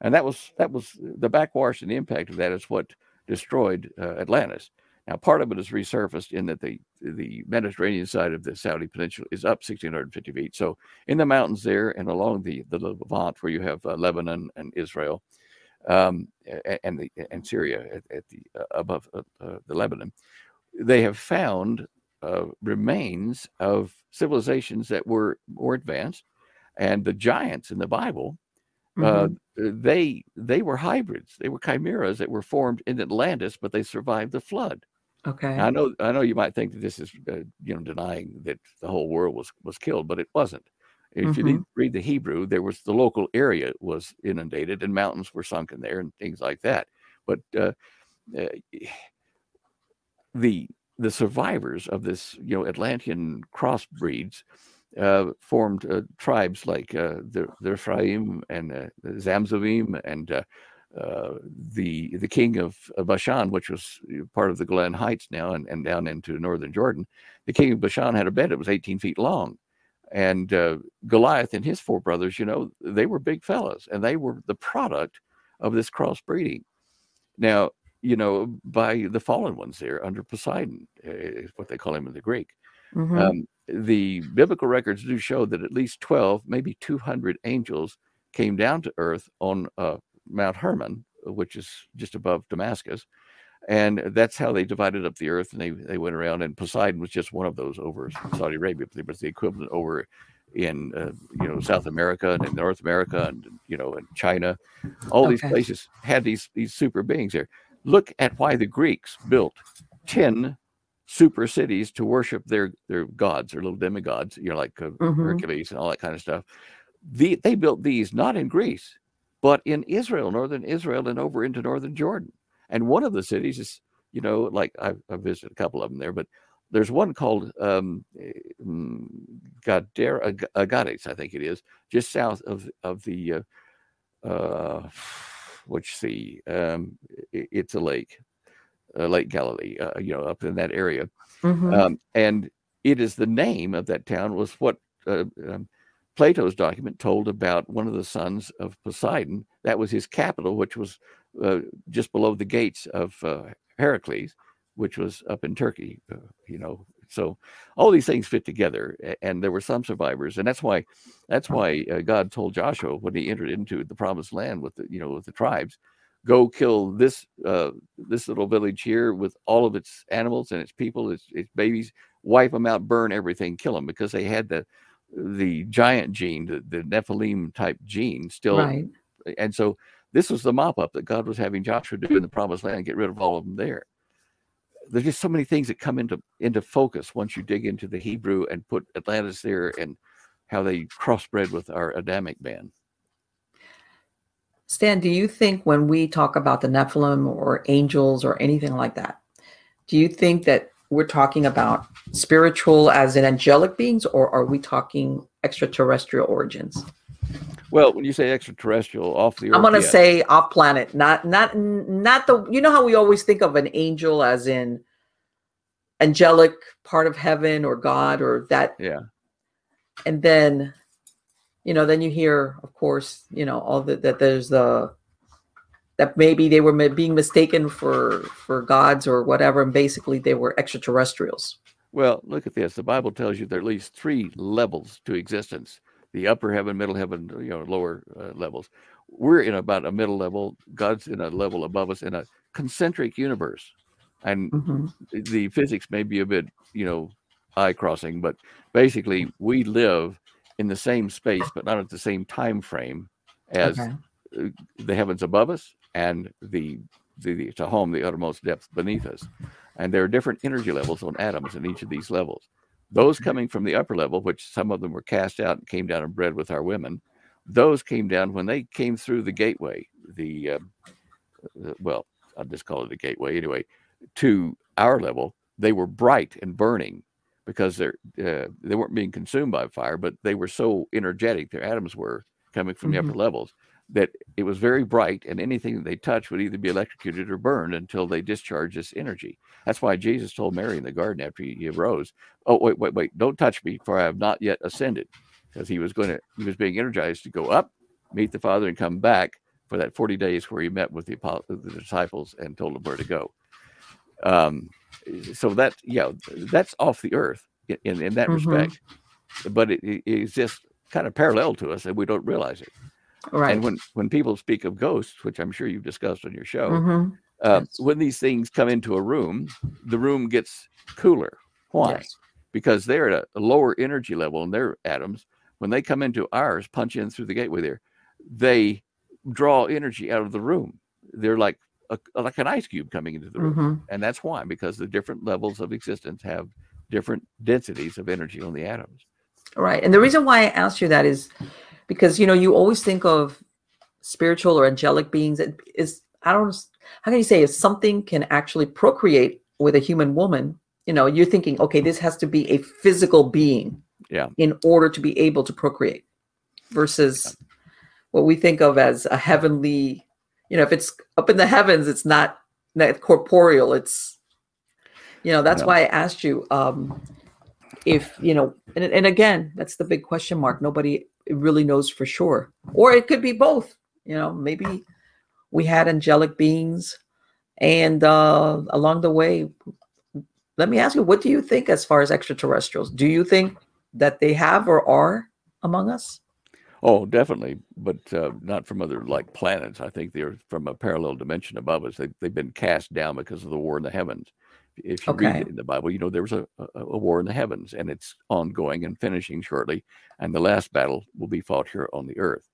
And that was that was the backwash and the impact of that is what destroyed uh, Atlantis. Now, part of it is resurfaced in that the the Mediterranean side of the Saudi Peninsula is up 1,650 feet. So, in the mountains there and along the the Levant, where you have uh, Lebanon and Israel, um, and the and Syria at, at the uh, above uh, uh, the Lebanon, they have found uh, remains of civilizations that were more advanced, and the giants in the Bible, uh, mm-hmm. they they were hybrids. They were chimeras that were formed in Atlantis, but they survived the flood. Okay. I know I know you might think that this is uh, you know denying that the whole world was was killed, but it wasn't. If mm-hmm. you didn't read the Hebrew, there was the local area was inundated and mountains were sunken there and things like that. But uh, uh, the the survivors of this, you know, Atlantean crossbreeds uh, formed uh, tribes like uh, the, the Rephaim and uh, the Zamzummim and uh, uh, the the king of Bashan, which was part of the Golan Heights now and, and down into northern Jordan. The king of Bashan had a bed that was 18 feet long. And Goliath and his four brothers, you know, they were big fellas and they were the product of this crossbreeding. Now, you know, by the fallen ones there under Poseidon, eh, is what they call him in the Greek. Mm-hmm. Um, the biblical records do show that at least 12, maybe 200 angels came down to earth on uh, Mount Hermon, which is just above Damascus. And that's how they divided up the earth and they, they went around. And Poseidon was just one of those over Saudi Arabia. but It was the equivalent over in uh, you know South America and in North America and you know in China. All okay. these places had these these super beings there. Look at why the Greeks built 10 super cities to worship their their gods or little demigods, you know, like uh, mm-hmm. Hercules and all that kind of stuff. The, they built these not in Greece, but in Israel, northern Israel, and over into northern Jordan. And one of the cities is, you know, like I've, I've visited a couple of them there, but there's one called um, mm, Gadara, Agades, I think it is, just south of of the uh, uh, which sea? Um, it, it's a lake, uh, Lake Galilee, uh, you know, up in that area. Mm-hmm. Um, and it is the name of that town was what uh, um, Plato's document told about one of the sons of Poseidon. That was his capital, which was uh, just below the gates of uh, Heracles, which was up in Turkey. Uh, you know, so all these things fit together, and there were some survivors, and that's why that's why uh, God told Joshua when he entered into the promised land with the you know with the tribes, go kill this uh, this little village here with all of its animals and its people, its, its babies, wipe them out, burn everything, kill them because they had the the giant gene, the, the Nephilim type gene still, Right. and so this was the mop up that God was having Joshua do in the mm-hmm. promised land, get rid of all of them there there's just so many things that come into into focus once you dig into the Hebrew and put Atlantis there and how they crossbred with our Adamic man. Stan, do you think when we talk about the Nephilim or angels or anything like that, do you think that we're talking about spiritual as in angelic beings or are we talking extraterrestrial origins? Well, when you say extraterrestrial, off the earth, I'm going to yeah. say off planet, not not not the you know how we always think of an angel as in angelic part of heaven or God or that yeah, and then you know then you hear of course you know all the, that there's the that maybe they were being mistaken for for gods or whatever and basically they were extraterrestrials Well, look at this. The Bible tells you there are at least three levels to existence: the upper heaven, middle heaven, you know, lower uh, levels. We're in about a middle level. God's in a level above us in a concentric universe, and Mhm. the physics may be a bit, you know, eye crossing, but basically we live in the same space, but not at the same time frame as Okay. the heavens above us and the the, the tehom the uttermost depths beneath us. And there are different energy levels on atoms in each of these levels. Those coming from the upper level, which some of them were cast out and came down and bred with our women, those came down when they came through the gateway. The uh, uh, well, I'll just call it a gateway anyway. To our level, they were bright and burning because they're uh, they weren't being consumed by fire, but they were so energetic. Their atoms were coming from the upper levels that it was very bright, and anything that they touched would either be electrocuted or burned until they discharged this energy. That's why Jesus told Mary in the garden after he, arose, "Oh wait, wait, wait! Don't touch me, for I have not yet ascended," because he was going to he was being energized to go up, meet the Father, and come back for that forty days where he met with the the disciples and told them where to go. Um, so that yeah, that's off the earth in in, that Mhm. respect, but it, it exists kind of parallel to us, and we don't realize it. Right And when when people speak of ghosts, which I'm sure you've discussed on your show, Mhm. uh, yes. when these things come into a room, the room gets cooler. Why? Yes. Because they're at a, a lower energy level and their atoms. When they come into ours, punch in through the gateway there, they draw energy out of the room. They're like a, like an ice cube coming into the room, Mhm. and that's why because the different levels of existence have different densities of energy on the atoms. Right. And the reason why I asked you that is because, you know, you always think of spiritual or angelic beings. It is, I don't, how can you say if something can actually procreate with a human woman, you know, you're thinking, okay, this has to be a physical being Yeah. in order to be able to procreate versus what we think of as a heavenly, you know, if it's up in the heavens, it's not, not corporeal. It's, you know, that's No. why I asked you, um, if you know and, and again that's the big question mark nobody really knows for sure or it could be both you know maybe we had angelic beings and uh along the way let me ask you what do you think as far as extraterrestrials do you think that they have or are among us Oh, definitely, but uh, not from other like planets. I think they're from a parallel dimension above us. They, they've been cast down because of the war in the heavens. If you read Okay. it in the Bible, you know there was a, a, a war in the heavens, and it's ongoing and finishing shortly. And the last battle will be fought here on the earth.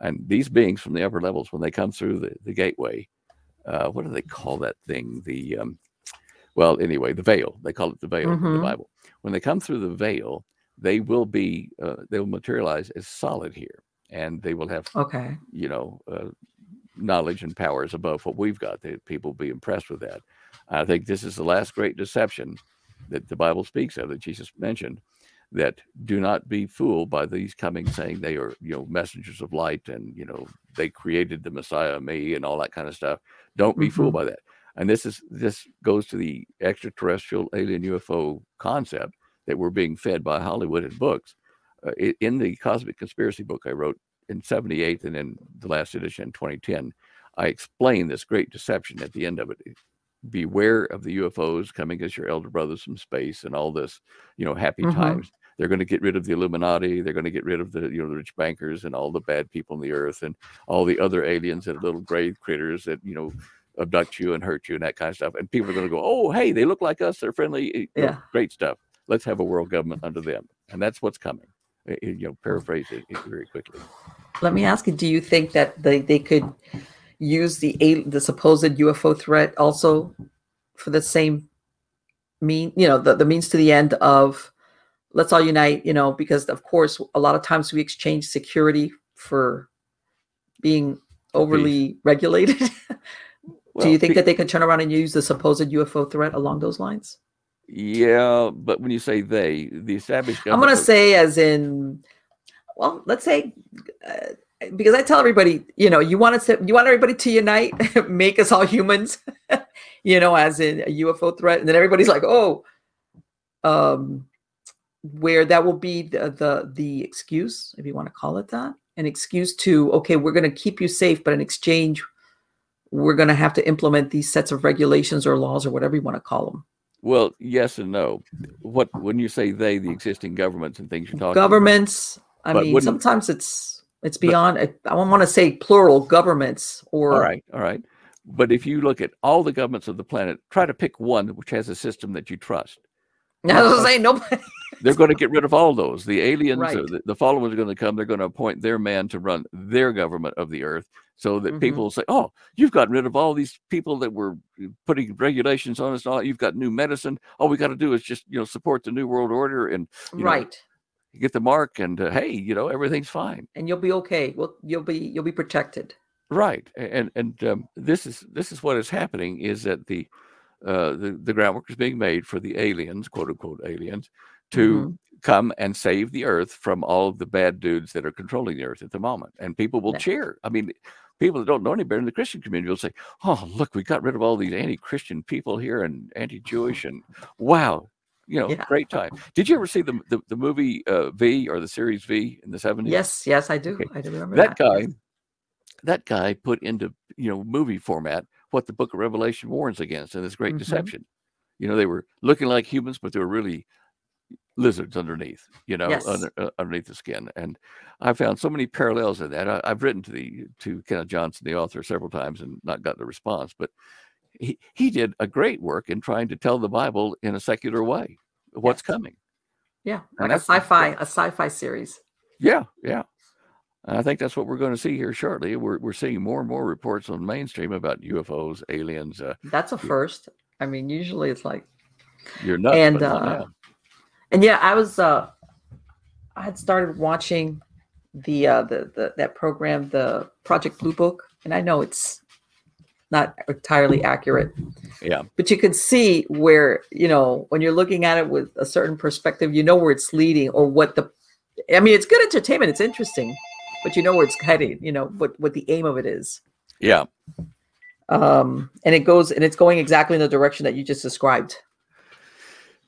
And these beings from the upper levels, when they come through the, the gateway, uh, what do they call that thing? The um, well, anyway, the veil. They call it the veil in the Mhm. Bible. When they come through the veil, they will be uh, they will materialize as solid here, and they will have okay you know uh, knowledge and powers above what we've got. That people will be impressed with that. I think this is the last great deception that the Bible speaks of that Jesus mentioned. That do not be fooled by these coming saying they are you know messengers of light and you know they created the Messiah me and all that kind of stuff. Don't be fooled by that. And this is this goes to the extraterrestrial alien UFO concept that we're being fed by Hollywood and books. Uh, in the Cosmic Conspiracy book I wrote in 78 and in the last edition in 2010, I explain this great deception at the end of it. Beware of the UFOs coming as your elder brothers from space and all this, you know, happy Mhm. times. They're going to get rid of the Illuminati. They're going to get rid of the, you know, the rich bankers and all the bad people on the earth and all the other aliens that are little gray critters that, you know, abduct you and hurt you and that kind of stuff. And people are going to go, oh, hey, they look like us. They're friendly. know, Yeah. great stuff. Let's have a world government under them. And that's what's coming. Uh, You know, paraphrase it very quickly. Let me ask you: Do you think that they, they could use the the supposed UFO threat also for the same mean? You know, the, the means to the end of let's all unite. You know, because of course, a lot of times we exchange security for being overly regulated. Do you think pe- that they could turn around and use the supposed UFO threat along those lines? Yeah, but when you say they, the established I'm going to say, as in, well, let's say, uh, because I tell everybody, you know, you want to, you want everybody to unite, make us all humans, you know, as in a UFO threat, and then everybody's like, oh, um, where that will be the the, the excuse, if you want to call it that, an excuse to, okay, we're going to keep you safe, but in exchange, we're going to have to implement these sets of regulations or laws or whatever you want to call them. Well, yes and no. What when you say they, the existing governments and things you're talking about, governments i But mean sometimes it's it's beyond i I don't want to say plural governments or All right, all right. But if you look at all the governments of the planet, try to pick one which has a system that you trust. i was saying nobody They're going to get rid of all those. The aliens, uh, Right. the, the followers are going to come. They're going to appoint their man to run their government of the earth, so that Mhm. people say, "Oh, you've gotten rid of all these people that were uh, putting regulations on us. All. You've got new medicine. All we got to do is just you know support the new world order and you know, right get the mark, and uh, hey, you know everything's fine." and you'll be okay well you'll be you'll be protected Right, and and um, this is this is what is happening is that the uh, the the groundwork is being made for the aliens, quote unquote aliens, to Mhm. come and save the earth from all of the bad dudes that are controlling the earth at the moment, and people will Yeah. cheer. I mean, people that don't know any better in the Christian community will say, "Oh, look, we got rid of all these anti-Christian people here and anti-Jewish, and wow." You know, Yeah. great time. Did you ever see the the, the movie uh, V or the series V in the seventies? yes yes i do Okay. i do remember that that, guy that guy put into you know movie format what the book of revelation warns against and this great Mhm. deception you know they were looking like humans but they were really lizards underneath you know Yes. under, uh, underneath the skin and i found so many parallels in that I, i've written to the to kenneth johnson the author several times and not gotten a response but he, he did a great work in trying to tell the bible in a secular way what's Yes. coming yeah And like a sci-fi a sci-fi series Yeah, yeah. And I think that's what we're going to see here shortly. We're we're seeing more and more reports on mainstream about UFOs, aliens. Uh, that's a first i mean usually it's like you're nuts, And, uh, and yeah i was uh i had started watching the uh the, the that program the project blue book and i know it's not entirely accurate Yeah, but you can see where you know when you're looking at it with a certain perspective you know where it's leading or what the i mean it's good entertainment it's interesting but you know where it's heading you know what what the aim of it is yeah, um and it goes and it's going exactly in the direction that you just described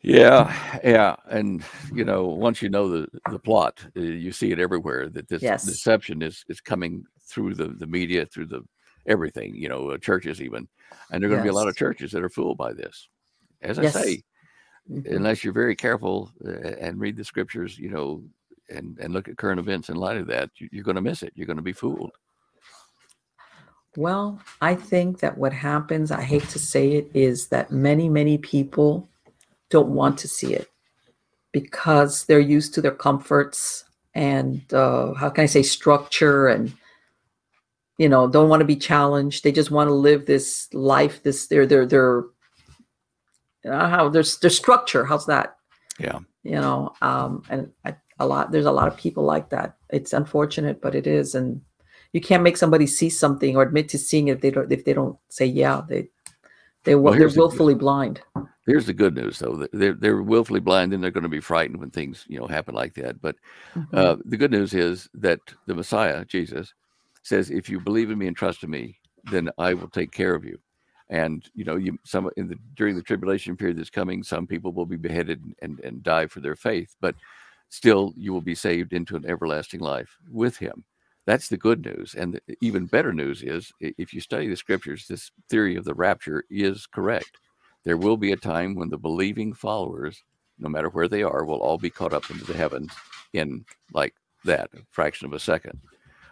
yeah, yeah. And you know, once you know the the plot, uh, you see it everywhere. That this Yes. deception is is coming through the the media, through the everything. You know, uh, churches even, and there are going to be a lot of churches that are fooled by this. As I Yes. say, Mhm. unless you're very careful uh, and read the scriptures, you know, and and look at current events in light of that, you, you're going to miss it. You're going to be fooled. Well, I think that what happens, I hate to say it, is that many, many people don't want to see it because they're used to their comforts and uh, how can I say structure and you know don't want to be challenged. They just want to live this life, this their their their you know, how there's their structure. How's that? Yeah. You know, um, and I, a lot there's a lot of people like that. It's unfortunate, but it is, and you can't make somebody see something or admit to seeing it if they don't if they don't say yeah they they Well, they're here's the- willfully blind Here's the good news, though. They're they're willfully blind, and they're going to be frightened when things you know happen like that. But Mhm. uh, the good news is that the Messiah, Jesus, says, "If you believe in me and trust in me, then I will take care of you." And you know, you some in the during the tribulation period that's coming, some people will be beheaded and and die for their faith, but still, you will be saved into an everlasting life with Him. That's the good news. And the even better news is if you study the scriptures, this theory of the rapture is correct. There will be a time when the believing followers, no matter where they are, will all be caught up into the heavens in like that, fraction of a second.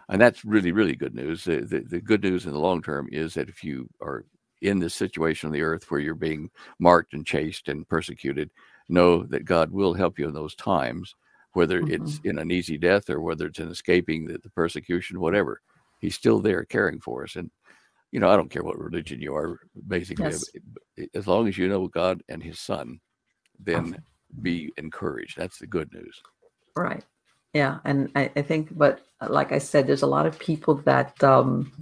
And that's really, really good news. The, the, the good news in the long term is that if you are in this situation on the earth where you're being marked and chased and persecuted, know that God will help you in those times, whether mm-hmm. it's in an easy death or whether it's in escaping the, the persecution, whatever. He's still there caring for us. And, you know, I don't care what religion you are, basically, yes. as long as you know God and his son, then be encouraged. That's the good news. Right. Yeah. And I, I think, but like I said, there's a lot of people that, um,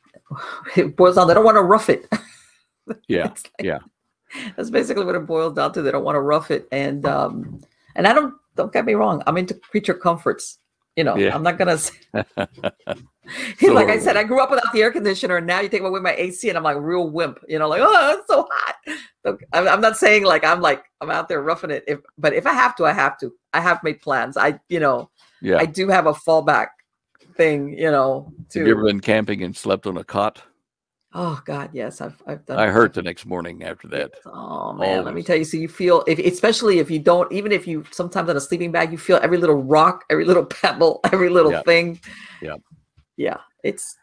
it boils down, they don't want to rough it. Yeah. like, yeah. That's basically what it boils down to. They don't want to rough it. And, um, and I don't, don't get me wrong. I'm into creature comforts. You know, yeah. I'm not gonna. Say, like I said, I grew up without the air conditioner, and now you take away my AC, and I'm like real wimp. You know, like oh, it's so hot. I'm, I'm not saying like I'm like I'm out there roughing it. If but if I have to, I have to. I have made plans. I you know, yeah, I do have a fallback thing. You know, to, have you ever been camping and slept on a cot? Oh God, yes, I've I've done. I hurt the next morning after that. Oh man, Always. let me tell you. So you feel, if, especially if you don't, even if you sometimes on a sleeping bag, you feel every little rock, every little pebble, every little yeah. thing. Yeah, yeah. It's,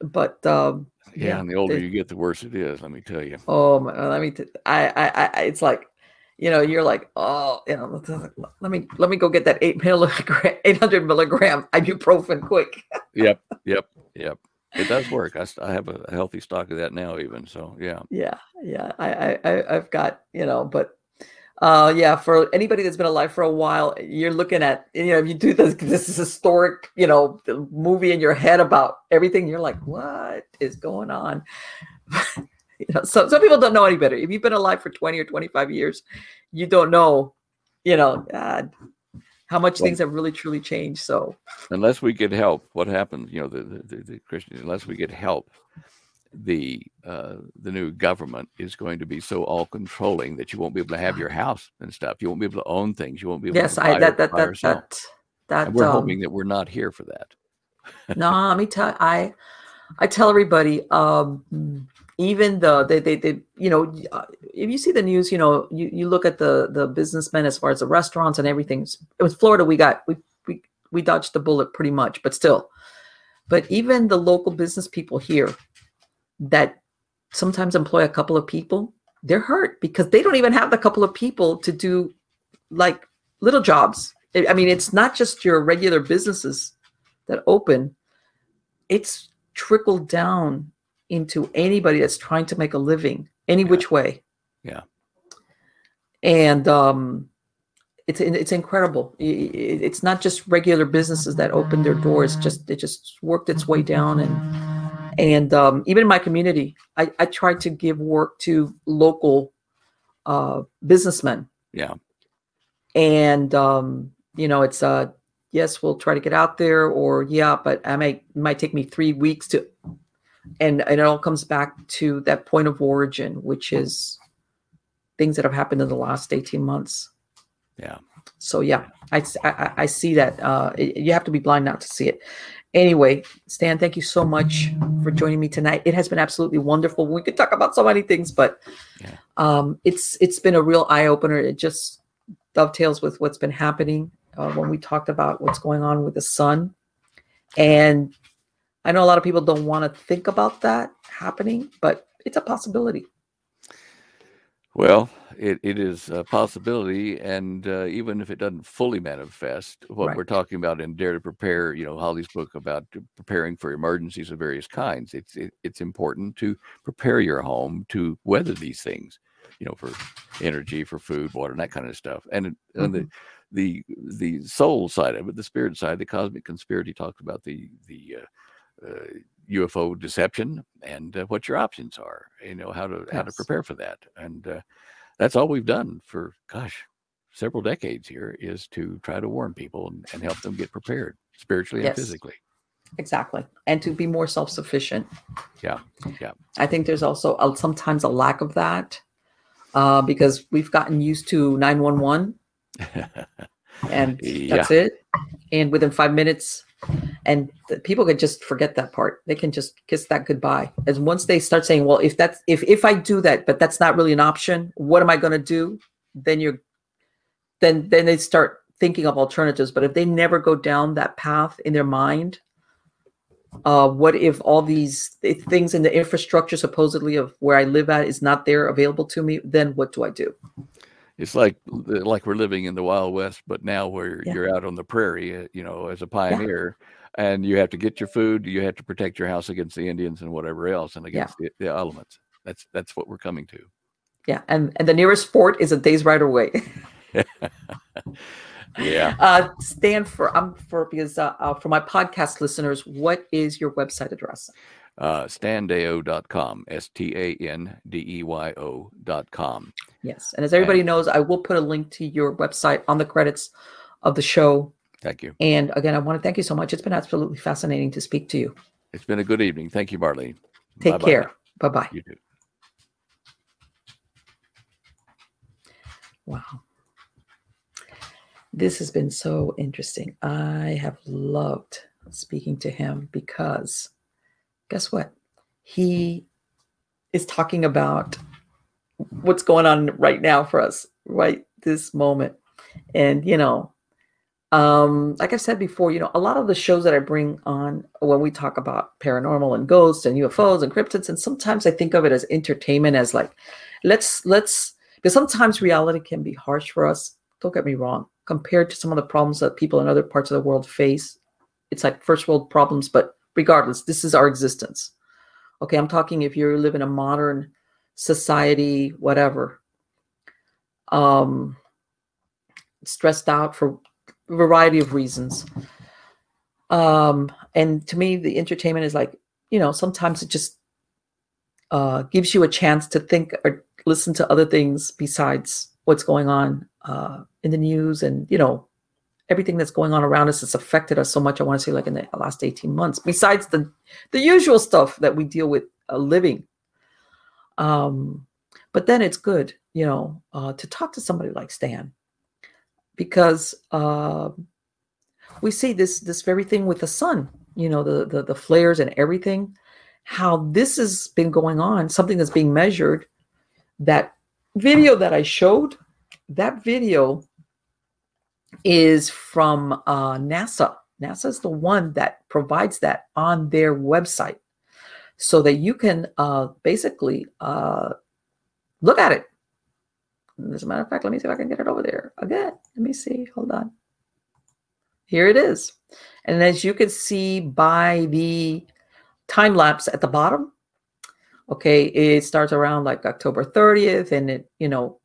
but um, yeah, yeah and the older you get, the worse it is. Let me tell you. Oh, my, let me. T- I, I, I, it's like, you know, you're like, oh, you know, let me let me go get that eight milligram, eight hundred milligram ibuprofen quick. yep, yep, yep it does work. I, I have a healthy stock of that now, even. So yeah. Yeah, yeah. I, I I've got you know, but uh, yeah, for anybody that's been alive for a while, you're looking at you know, if you do this this is historic you know movie in your head about everything, you're like, what is going on? you know, so some people don't know any better. If you've been alive for 20 or 25 years, you don't know, you know, God, how much well, things have really truly changed. So unless we get help, what happens? You know, the the, the Christians, unless we get help, the uh, the new government is going to be so all controlling that you won't be able to have your house and stuff. You won't be able to own things. You won't be able yes, to buy I, that, that, that, that, that, and we're um, hoping that we're not here for that. no, let me tell I I tell everybody, um, even the they, they they you know uh, if you see the news you know you, you look at the the businessmen as far as the restaurants and everything it was florida we got we we, we dodged the bullet pretty much but still. But even the local business people here that sometimes employ a couple of people they're hurt because they don't even have the couple of people to do like little jobs. I mean it's not just your regular businesses that open. It's trickled down into anybody that's trying to make a living any yeah. which way. Yeah. And um, it's it's incredible. It's not just regular businesses that opened their doors. Just it just worked its way down, and and um, even in my community, I, I tried to give work to local uh, businessmen. Yeah. And um, you know, it's uh, yes, we'll try to get out there, or yeah, but I may it might take me three weeks to and, and it all comes back to that point of origin, which is things that have happened in the last 18 months. Yeah. So yeah, I, I, I see that. Uh, it, you have to be blind not to see it. Anyway, Stan, thank you so much for joining me tonight. It has been absolutely wonderful. We could talk about so many things, but yeah. um, it's it's been a real eye opener. It just dovetails with what's been happening uh, when we talked about what's going on with the sun, and I know a lot of people don't want to think about that happening, but it's a possibility. Well, it, it is a possibility, and uh, even if it doesn't fully manifest, what right. we're talking about in Dare to Prepare, you know, Holly's book about preparing for emergencies of various kinds, it's it, it's important to prepare your home to weather these things, you know, for energy, for food, water, and that kind of stuff. And, mm-hmm. and the mm-hmm. the the soul side of it, the spirit side, the cosmic conspiracy talks about the the uh, UFO uh, deception and uh, what your options are. You know how to yes. how to prepare for that, and uh, that's all we've done for gosh several decades here is to try to warn people and, and help them get prepared spiritually yes. and physically. Exactly, and to be more self sufficient. Yeah, yeah. I think there's also a, sometimes a lack of that uh, because we've gotten used to nine one one, and yeah. that's it. And within five minutes, and the people can just forget that part. They can just kiss that goodbye. As once they start saying well if that's if if i do that but that's not really an option what am i going to do? Then you're then then they start thinking of alternatives. But if they never go down that path in their mind uh what if all these things in the infrastructure supposedly of where i live at is not there available to me? Then what do i do? It's like like we're living in the Wild West, but now where Yeah. you're out on the prairie, uh, you know, as a pioneer, and you have to get your food, you have to protect your house against the Indians and whatever else, and against the, the elements. That's that's what we're coming to. yeah and and the nearest fort is a day's ride away Yeah. uh stand for i'm for because uh, uh for my podcast listeners what is your website address Uh, standeyo.com, S T A N D E Y O dot com. yes and as everybody knows i will put a link to your website on the credits of the show Thank you. and again i want to thank you so much it's been absolutely fascinating to speak to you It's been a good evening. Thank you, Marlene. take Bye-bye. care bye bye You too. Wow. This has been so interesting. I have loved speaking to him because guess what? He is talking about what's going on right now for us, right this moment. And, you know, um, like I've said before, you know, a lot of the shows that I bring on when we talk about paranormal and ghosts and UFOs and cryptids, and sometimes I think of it as entertainment, as like, let's let's because sometimes reality can be harsh for us. Don't get me wrong. Compared to some of the problems that people in other parts of the world face, it's like first world problems. But regardless, this is our existence. Okay, I'm talking if you live in a modern society, whatever, um, stressed out for variety of reasons. Um, and to me, the entertainment is like, you know, sometimes it just uh, gives you a chance to think or listen to other things besides what's going on uh, in the news. And you know everything that's going on around us has affected us so much i want to say like in the last 18 months besides the the usual stuff that we deal with uh, living. Um but then it's good you know uh, to talk to somebody like stan because uh, we see this this very thing with the sun you know the, the the flares and everything how this has been going on something that's being measured that video that I showed, that video is from uh, NASA. NASA is the one that provides that on their website so that you can uh, basically uh, look at it. As a matter of fact, let me see if I can get it over there again. Let me see. Hold on. Here it is. And as you can see by the time lapse at the bottom, okay it starts around like october 30th and it you know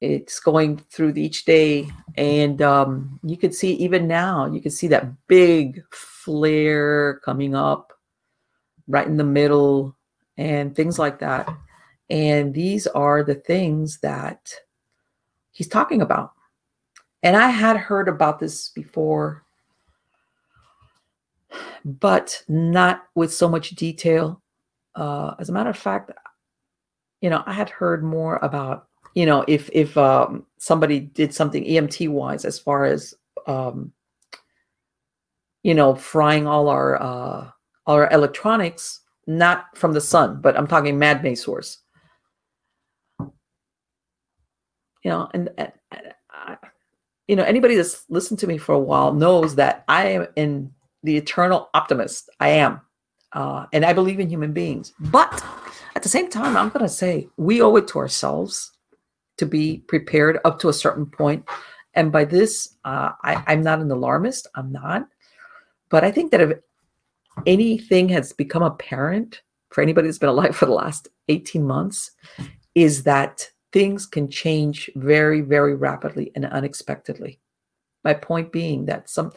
it's going through each day and um, you can see even now you can see that big flare coming up right in the middle and things like that and these are the things that he's talking about and i had heard about this before but not with so much detail uh, as a matter of fact, you know, I had heard more about, you know, if if um, somebody did something EMP wise, as far as, um, you know, frying all our uh, all our electronics, not from the sun, but I'm talking mad may source. You know, and, and I, you know, anybody that's listened to me for a while knows that I am in the eternal optimist. I am uh, and I believe in human beings. But at the same time, I'm going to say we owe it to ourselves to be prepared up to a certain point. And by this, uh, I, I'm not an alarmist. I'm not. But I think that if anything has become apparent for anybody that's been alive for the last 18 months, is that things can change very, very rapidly and unexpectedly. My point being that some,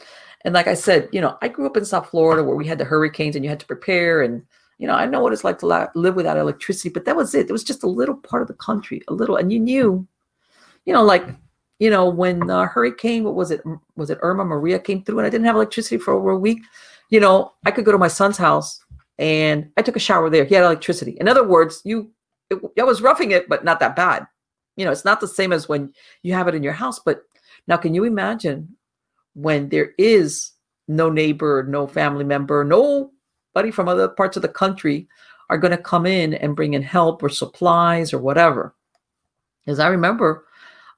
and like I said, you know, I grew up in South Florida where we had the hurricanes and you had to prepare. And, you know, I know what it's like to li- live without electricity, but that was it. It was just a little part of the country, a little. And you knew, you know, like, you know, when uh, hurricane, what was it? Was it Irma Maria came through and I didn't have electricity for over a week? You know, I could go to my son's house and I took a shower there. He had electricity. In other words, you, it, I was roughing it, but not that bad. You know, it's not the same as when you have it in your house. But now, can you imagine when there is no neighbor, no family member, nobody from other parts of the country are going to come in and bring in help or supplies or whatever. As I remember,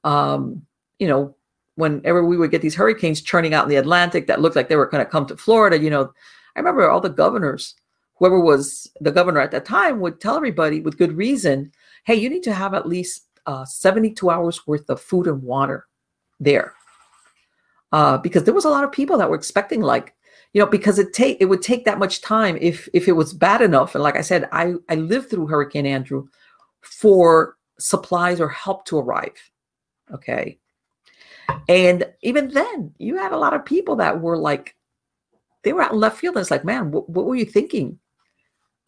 um, you know, whenever we would get these hurricanes churning out in the Atlantic that looked like they were going to come to Florida, you know, I remember all the governors, whoever was the governor at that time, would tell everybody with good reason, hey, you need to have at least uh, 72 hours worth of food and water there. Uh, because there was a lot of people that were expecting like you know because it take it would take that much time if if it was bad enough. And like i said i i lived through hurricane andrew for supplies or help to arrive okay? And even then you had a lot of people that were like they were out in left field. And it's like man what, what were you thinking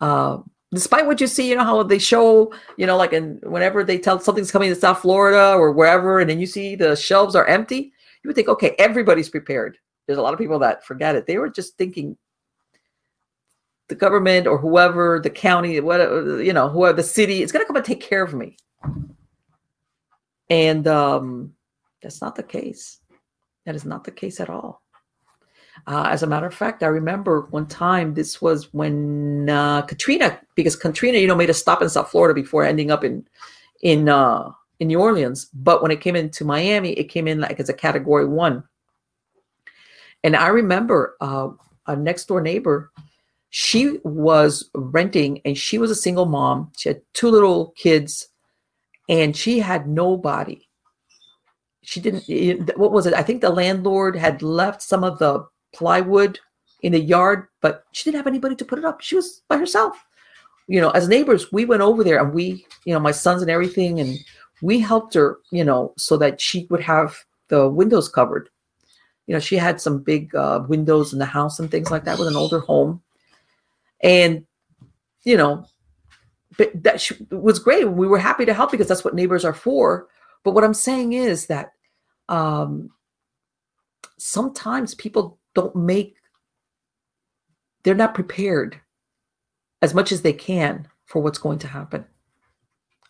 uh, despite what you see you know how they show you know like and whenever they tell something's coming to south florida or wherever and then you see the shelves are empty you would think okay everybody's prepared there's a lot of people that forget it. They were just thinking the government or whoever, the county, whatever, you know, whoever the city is going to come and take care of me. And um, that's not the case. That is not the case at all. Uh, as a matter of fact, I remember one time this was when uh, Katrina, because Katrina, you know, made a stop in South Florida before ending up in in uh, in New Orleans. But when it came into Miami, it came in like as a Category One. And I remember uh, a next door neighbor, she was renting and she was a single mom. She had two little kids and she had nobody. She didn't, what was it? I think the landlord had left some of the plywood in the yard, but she didn't have anybody to put it up. She was by herself. You know, as neighbors, we went over there and we, you know, my sons and everything, and we helped her, you know, so that she would have the windows covered you know she had some big uh, windows in the house and things like that with an older home and you know that she, was great we were happy to help because that's what neighbors are for but what i'm saying is that um, sometimes people don't make they're not prepared as much as they can for what's going to happen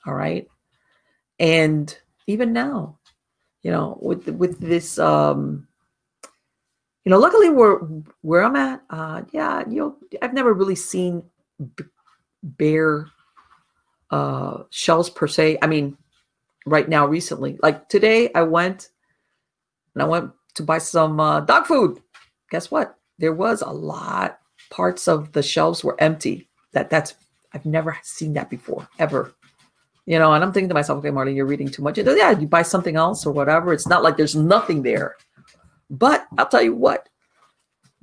all right and even now you know with with this um you know, luckily where where I'm at, uh, yeah, you know, I've never really seen b- uh, shells per se. I mean, right now, recently, like today, I went and I went to buy some uh, dog food. Guess what? There was a lot. Parts of the shelves were empty. That that's I've never seen that before ever. You know, and I'm thinking to myself, okay, Marty, you're reading too much. Yeah, you buy something else or whatever. It's not like there's nothing there. But I'll tell you what,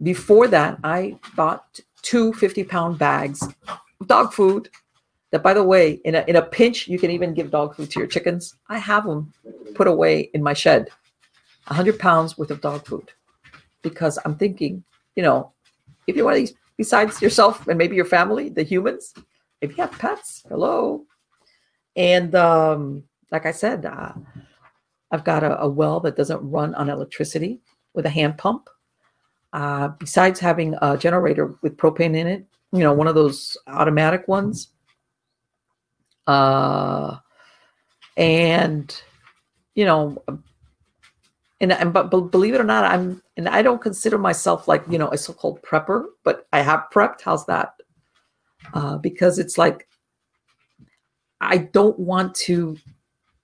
before that, I bought two 50 pound bags of dog food. That, by the way, in a, in a pinch, you can even give dog food to your chickens. I have them put away in my shed, 100 pounds worth of dog food, because I'm thinking, you know, if you're one of these, besides yourself and maybe your family, the humans, if you have pets, hello. And um, like I said, uh, I've got a, a well that doesn't run on electricity with a hand pump. Uh, besides having a generator with propane in it, you know, one of those automatic ones. Uh, and you know, and, and but, but believe it or not, I'm and I don't consider myself like you know a so-called prepper, but I have prepped. How's that? Uh, because it's like I don't want to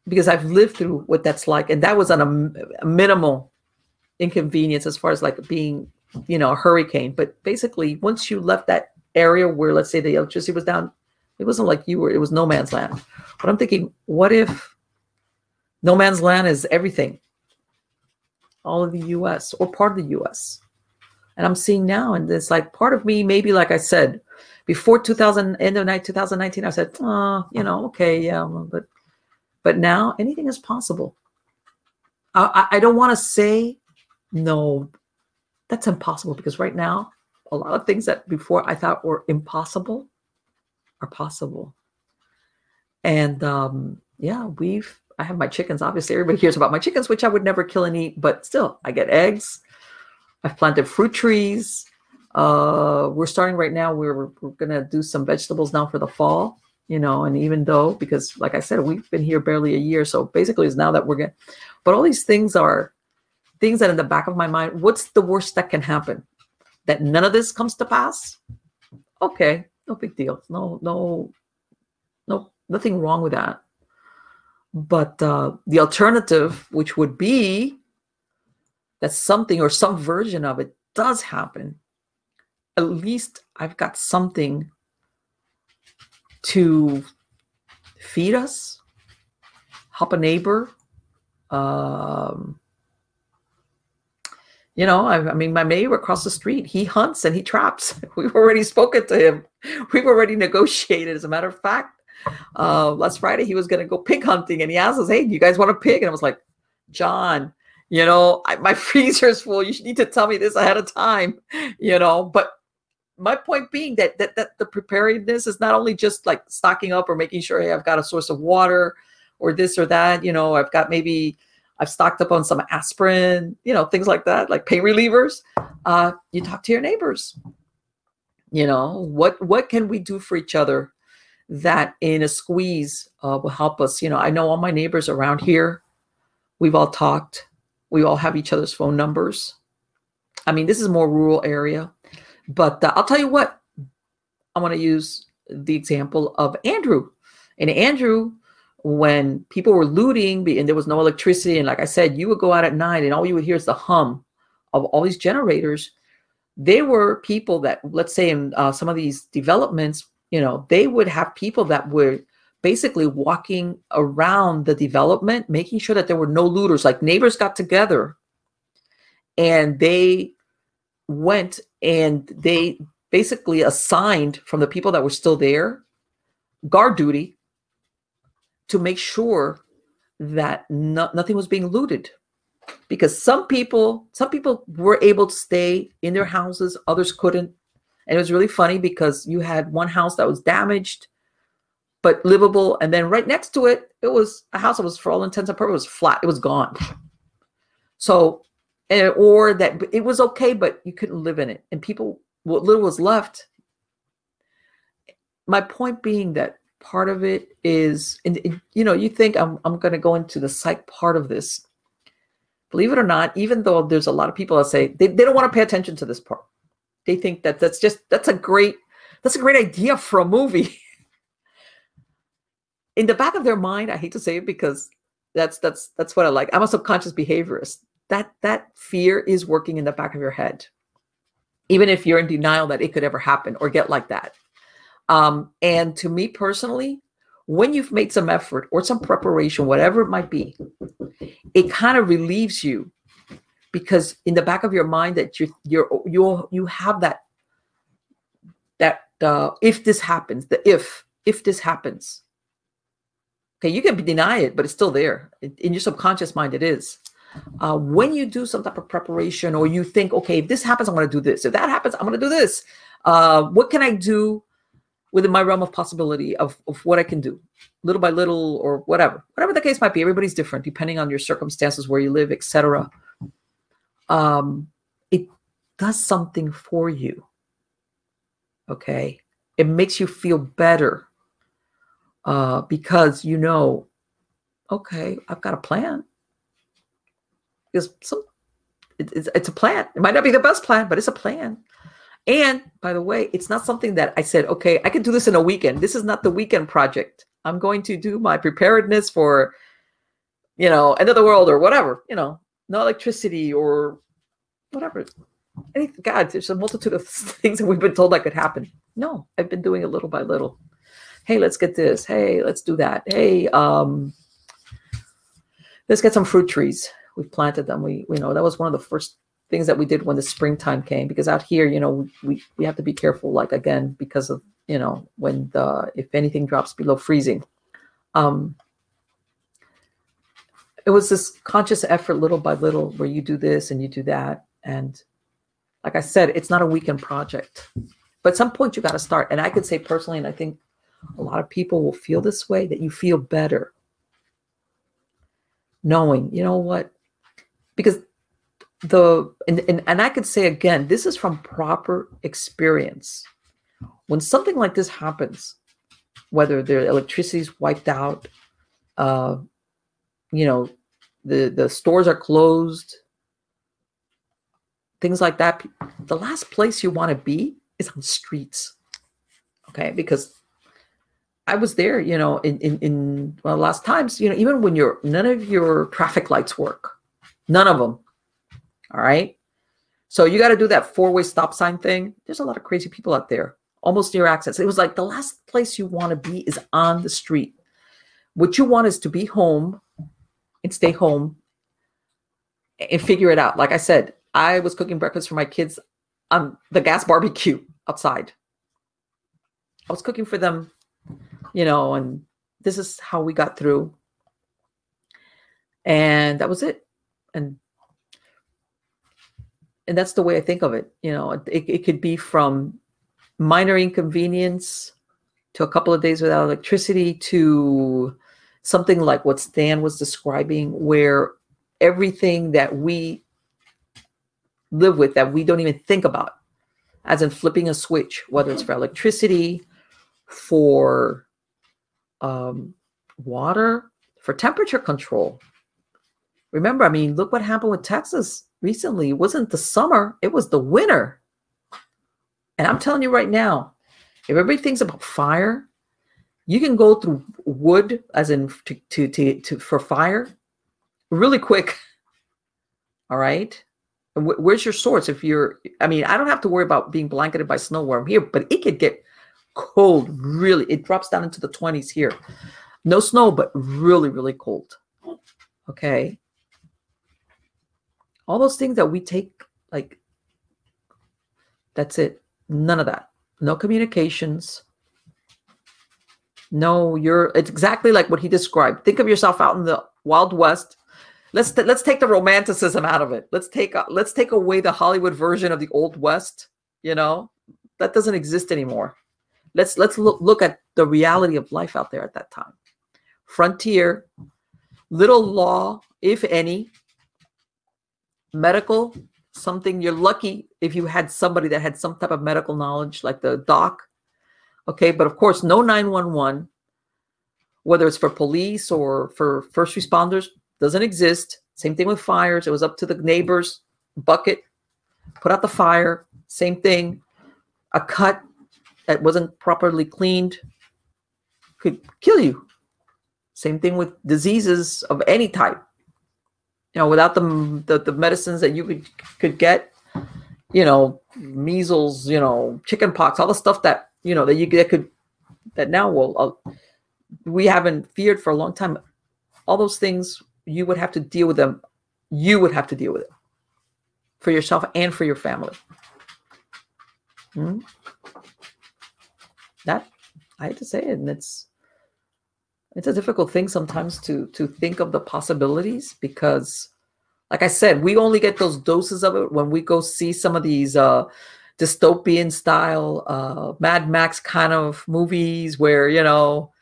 because I've lived through what that's like, and that was on a, a minimal inconvenience as far as like being, you know, a hurricane. But basically, once you left that area where, let's say, the electricity was down, it wasn't like you were, it was no man's land. But I'm thinking, what if no man's land is everything? All of the US or part of the US. And I'm seeing now, and it's like part of me, maybe like I said, before 2000, end of night 2019, I said, oh, you know, okay, yeah, but but now anything is possible. I, I don't want to say no, that's impossible because right now, a lot of things that before I thought were impossible are possible. And um, yeah, we've, I have my chickens. Obviously, everybody hears about my chickens, which I would never kill and eat, but still, I get eggs. I've planted fruit trees. Uh, we're starting right now. We're, we're going to do some vegetables now for the fall, you know, and even though, because like I said, we've been here barely a year. So basically, it's now that we're going to, but all these things are things that in the back of my mind, what's the worst that can happen? that none of this comes to pass, okay, no big deal. No, no, no, nothing wrong with that. But uh, the alternative, which would be that something or some version of it does happen, at least I've got something to feed us, help a neighbor. Um, you know, I, I, mean, my neighbor across the street, he hunts and he traps. We've already spoken to him. We've already negotiated. As a matter of fact, uh, last Friday he was going to go pig hunting, and he asked us, "Hey, you guys want a pig?" And I was like, "John, you know, I, my freezer's full. You need to tell me this ahead of time." You know, but my point being that that that the preparedness is not only just like stocking up or making sure hey, I've got a source of water or this or that. You know, I've got maybe I've stocked up on some aspirin, you know, things like that, like pain relievers. Uh, you talk to your neighbors. You know, what what can we do for each other that in a squeeze uh, will help us? You know, I know all my neighbors around here. We've all talked. We all have each other's phone numbers. I mean, this is more rural area, but uh, I'll tell you what. I want to use the example of Andrew. And Andrew when people were looting and there was no electricity, and like I said, you would go out at night and all you would hear is the hum of all these generators. They were people that, let's say, in uh, some of these developments, you know, they would have people that were basically walking around the development, making sure that there were no looters. Like neighbors got together and they went and they basically assigned from the people that were still there guard duty to make sure that no, nothing was being looted because some people some people were able to stay in their houses others couldn't and it was really funny because you had one house that was damaged but livable and then right next to it it was a house that was for all intents and purposes flat. It was gone. So or that it was okay but you couldn't live in it. And people what little was left my point being that part of it is, and, you know, you think I'm, I'm going to go into the psych part of this. Believe it or not, even though there's a lot of people that say they, they don't want to pay attention to this part, they think that that's just that's a great that's a great idea for a movie. In the back of their mind, I hate to say it because that's that's that's what I like. I'm a subconscious behaviorist. That that fear is working in the back of your head, even if you're in denial that it could ever happen or get like that. Um, and to me personally, when you've made some effort or some preparation, whatever it might be, it kind of relieves you because in the back of your mind that you you're you you have that that uh, if this happens, the if if this happens. Okay, you can deny it, but it's still there in your subconscious mind. It is. Uh, when you do some type of preparation, or you think, okay, if this happens, I'm going to do this. If that happens, I'm going to do this. Uh, what can I do within my realm of possibility of, of what I can do, little by little or whatever, whatever the case might be. Everybody's different depending on your circumstances, where you live, etc. Um, it does something for you. Okay, it makes you feel better uh, because you know, okay, I've got a plan. Because some, it, it's, it's a plan. It might not be the best plan, but it's a plan. And by the way, it's not something that I said, okay, I can do this in a weekend. This is not the weekend project. I'm going to do my preparedness for, you know, end of the world or whatever, you know, no electricity or whatever. Anything, God, there's a multitude of things that we've been told that could happen. No, I've been doing it little by little. Hey, let's get this. Hey, let's do that. Hey, um, let's get some fruit trees. We've planted them. We, you know, that was one of the first things that we did when the springtime came because out here you know we we have to be careful like again because of you know when the if anything drops below freezing um it was this conscious effort little by little where you do this and you do that. And like i said it's not a weekend project but at some point you got to start. And i could say personally and i think a lot of people will feel this way that you feel better knowing you know what? Because the and, and, and i could say again this is from proper experience. When something like this happens whether their electricity is wiped out uh you know the the stores are closed things like that. The last place you want to be is on streets. Okay, because I was there, you know, in in, in well, last times, you know, even when you're none of your traffic lights work, none of them. All right. So you got to do that four way stop sign thing. There's a lot of crazy people out there, almost near access. It was like the last place you want to be is on the street. What you want is to be home and stay home and figure it out. Like I said, I was cooking breakfast for my kids on the gas barbecue outside. I was cooking for them, you know, and this is how we got through. And that was it. And and that's the way I think of it. You know, it, it could be from minor inconvenience to a couple of days without electricity to something like what Stan was describing, where everything that we live with that we don't even think about, as in flipping a switch, whether it's for electricity, for um, water, for temperature control. Remember, I mean, look what happened with Texas recently. It wasn't the summer, it was the winter. And I'm telling you right now, if everybody thinks about fire, you can go through wood as in to, to, to, to for fire really quick. All right. where's your source? If you're, I mean, I don't have to worry about being blanketed by snow where I'm here, but it could get cold really. It drops down into the 20s here. No snow, but really, really cold. Okay. All those things that we take, like, that's it. None of that. No communications. No, you're, it's exactly like what he described. Think of yourself out in the Wild West let's th- let's take the romanticism out of it. Let's take let's take away the Hollywood version of the old west. You know, that doesn't exist anymore. Let's let's look look at the reality of life out there at that time. Frontier, little law, if any. Medical, something you're lucky if you had somebody that had some type of medical knowledge, like the doc. Okay, but of course, no 911, whether it's for police or for first responders, doesn't exist. Same thing with fires. It was up to the neighbors, bucket, put out the fire. Same thing. A cut that wasn't properly cleaned could kill you. Same thing with diseases of any type. You know, without the the, the medicines that you could could get, you know, measles, you know, chicken pox, all the stuff that you know that you that could that now will uh, we haven't feared for a long time. All those things you would have to deal with them. You would have to deal with it for yourself and for your family. Hmm? That I hate to say it, and it's it's a difficult thing sometimes to to think of the possibilities because, like I said, we only get those doses of it when we go see some of these uh, dystopian style uh, Mad Max kind of movies where you know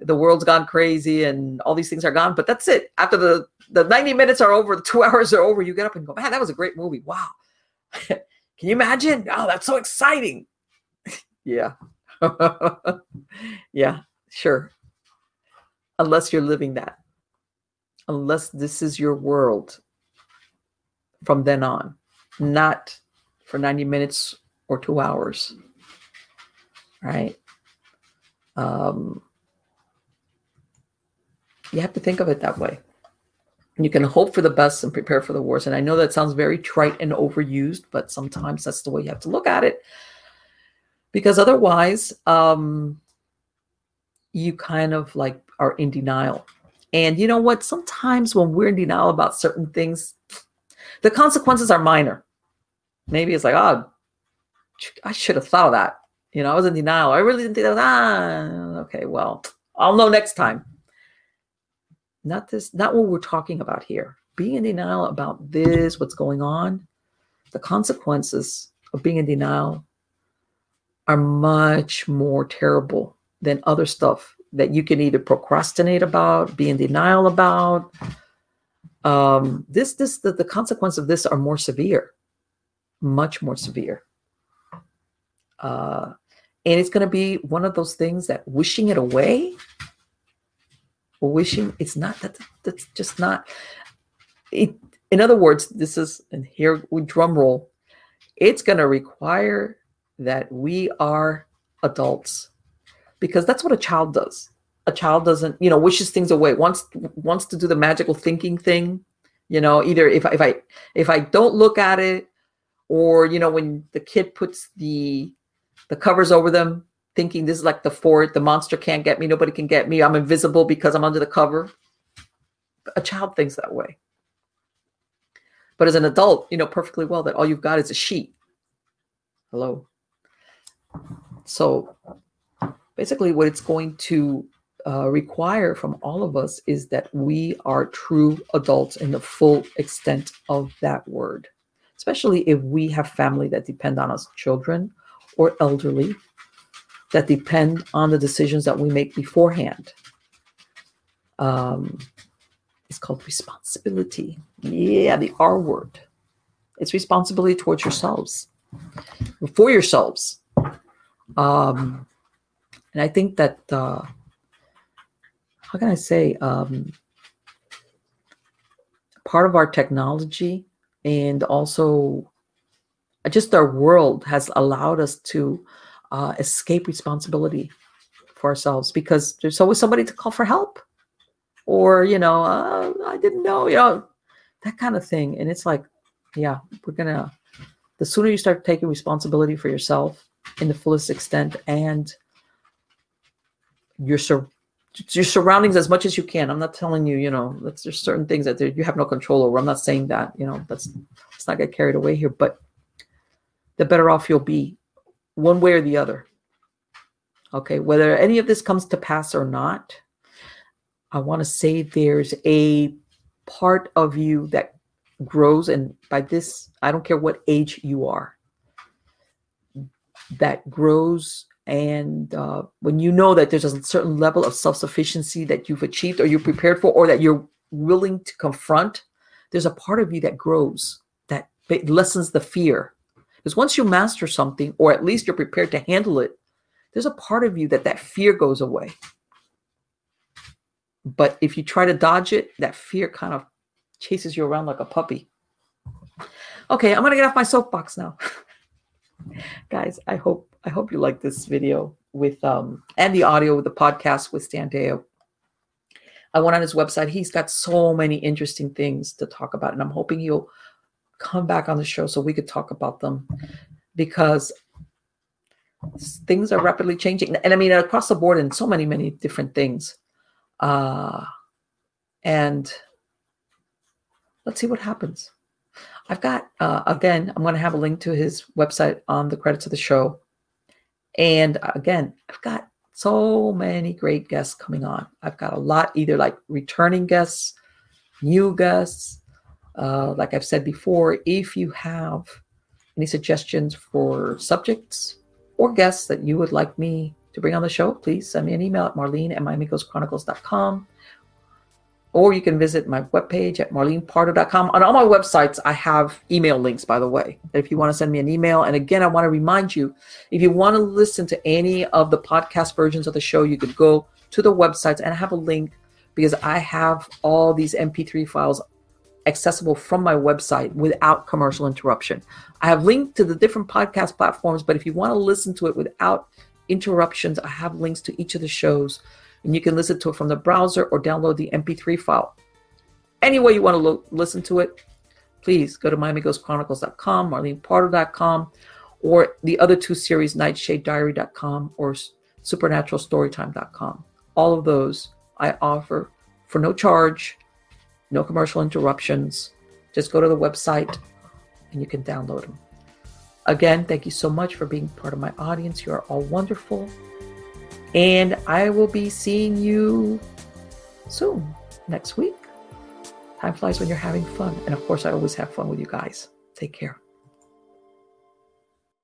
the world's gone crazy and all these things are gone. But that's it. After the the 90 minutes are over, the two hours are over, you get up and go, man, that was a great movie. Wow. Can you imagine? Oh, that's so exciting. yeah. yeah, sure. Unless you're living that. Unless this is your world from then on, not for 90 minutes or two hours. Right. Um, you have to think of it that way. You can hope for the best and prepare for the worst. And I know that sounds very trite and overused, but sometimes that's the way you have to look at it. Because otherwise, um, you kind of like are in denial. And you know what? Sometimes when we're in denial about certain things, the consequences are minor. Maybe it's like, oh, I should have thought of that. You know, I was in denial. I really didn't think that. Ah, okay, well, I'll know next time not this, not what we're talking about here. Being in denial about this, what's going on, the consequences of being in denial are much more terrible than other stuff that you can either procrastinate about, be in denial about. Um, this, this, the, the consequence of this are more severe, much more severe. Uh, and it's going to be one of those things that wishing it away wishing it's not that that's just not it in other words, this is, and here we drum roll, it's going to require that we are adults because that's what a child does. A child doesn't, you know, wishes things away, wants wants to do the magical thinking thing. You know, either if if I if I don't look at it, or you know, when the kid puts the the covers over them, thinking this is like the fort, the monster can't get me, nobody can get me, I'm invisible because I'm under the cover. A child thinks that way. But as an adult, you know perfectly well that all you've got is a sheet. Hello. So basically, what it's going to uh, require from all of us is that we are true adults in the full extent of that word, especially if we have family that depend on us, children or elderly, that depend on the decisions that we make beforehand. Um, it's called responsibility. Yeah, the R word. It's responsibility towards yourselves, for yourselves. Um, and I think that, uh, how can I say, um, part of our technology and also just our world has allowed us to uh, escape responsibility for ourselves because there's always somebody to call for help or you know uh, i didn't know you know that kind of thing. And it's like yeah we're gonna the sooner you start taking responsibility for yourself in the fullest extent and your sur- your surroundings as much as you can i'm not telling you you know that's there's certain things that you have no control over i'm not saying that you know that's let's not get carried away here but the better off you'll be one way or the other okay whether any of this comes to pass or not I want to say there's a part of you that grows, and by this, I don't care what age you are, that grows. And uh, when you know that there's a certain level of self sufficiency that you've achieved or you're prepared for, or that you're willing to confront, there's a part of you that grows, that lessens the fear. Because once you master something, or at least you're prepared to handle it, there's a part of you that that fear goes away but if you try to dodge it, that fear kind of chases you around like a puppy. Okay, I'm gonna get off my soapbox now. Guys, I hope I hope you like this video with um and the audio with the podcast with Stan Deyo. I went on his website. He's got so many interesting things to talk about, and I'm hoping he'll come back on the show so we could talk about them because things are rapidly changing. And I mean, across the board in so many, many different things. Uh, and let's see what happens. I've got, uh, again, I'm going to have a link to his website on the credits of the show. And again, I've got so many great guests coming on. I've got a lot, either like returning guests, new guests. Uh, like I've said before, if you have any suggestions for subjects or guests that you would like me to bring on the show, please send me an email at marlene at miamighostchronicles.com. Or you can visit my webpage at marlenepardo.com. On all my websites, I have email links, by the way, if you want to send me an email. And again, I want to remind you if you want to listen to any of the podcast versions of the show, you could go to the websites and I have a link because I have all these MP3 files accessible from my website without commercial interruption. I have linked to the different podcast platforms, but if you want to listen to it without interruptions. I have links to each of the shows, and you can listen to it from the browser or download the MP3 file. Any way you want to lo- listen to it, please go to MiamiGhostChronicles.com, MarlenePardo.com, or the other two series, NightshadeDiary.com or SupernaturalStorytime.com. All of those I offer for no charge, no commercial interruptions. Just go to the website and you can download them. Again, thank you so much for being part of my audience. You are all wonderful. And I will be seeing you soon, next week. Time flies when you're having fun. And of course, I always have fun with you guys. Take care.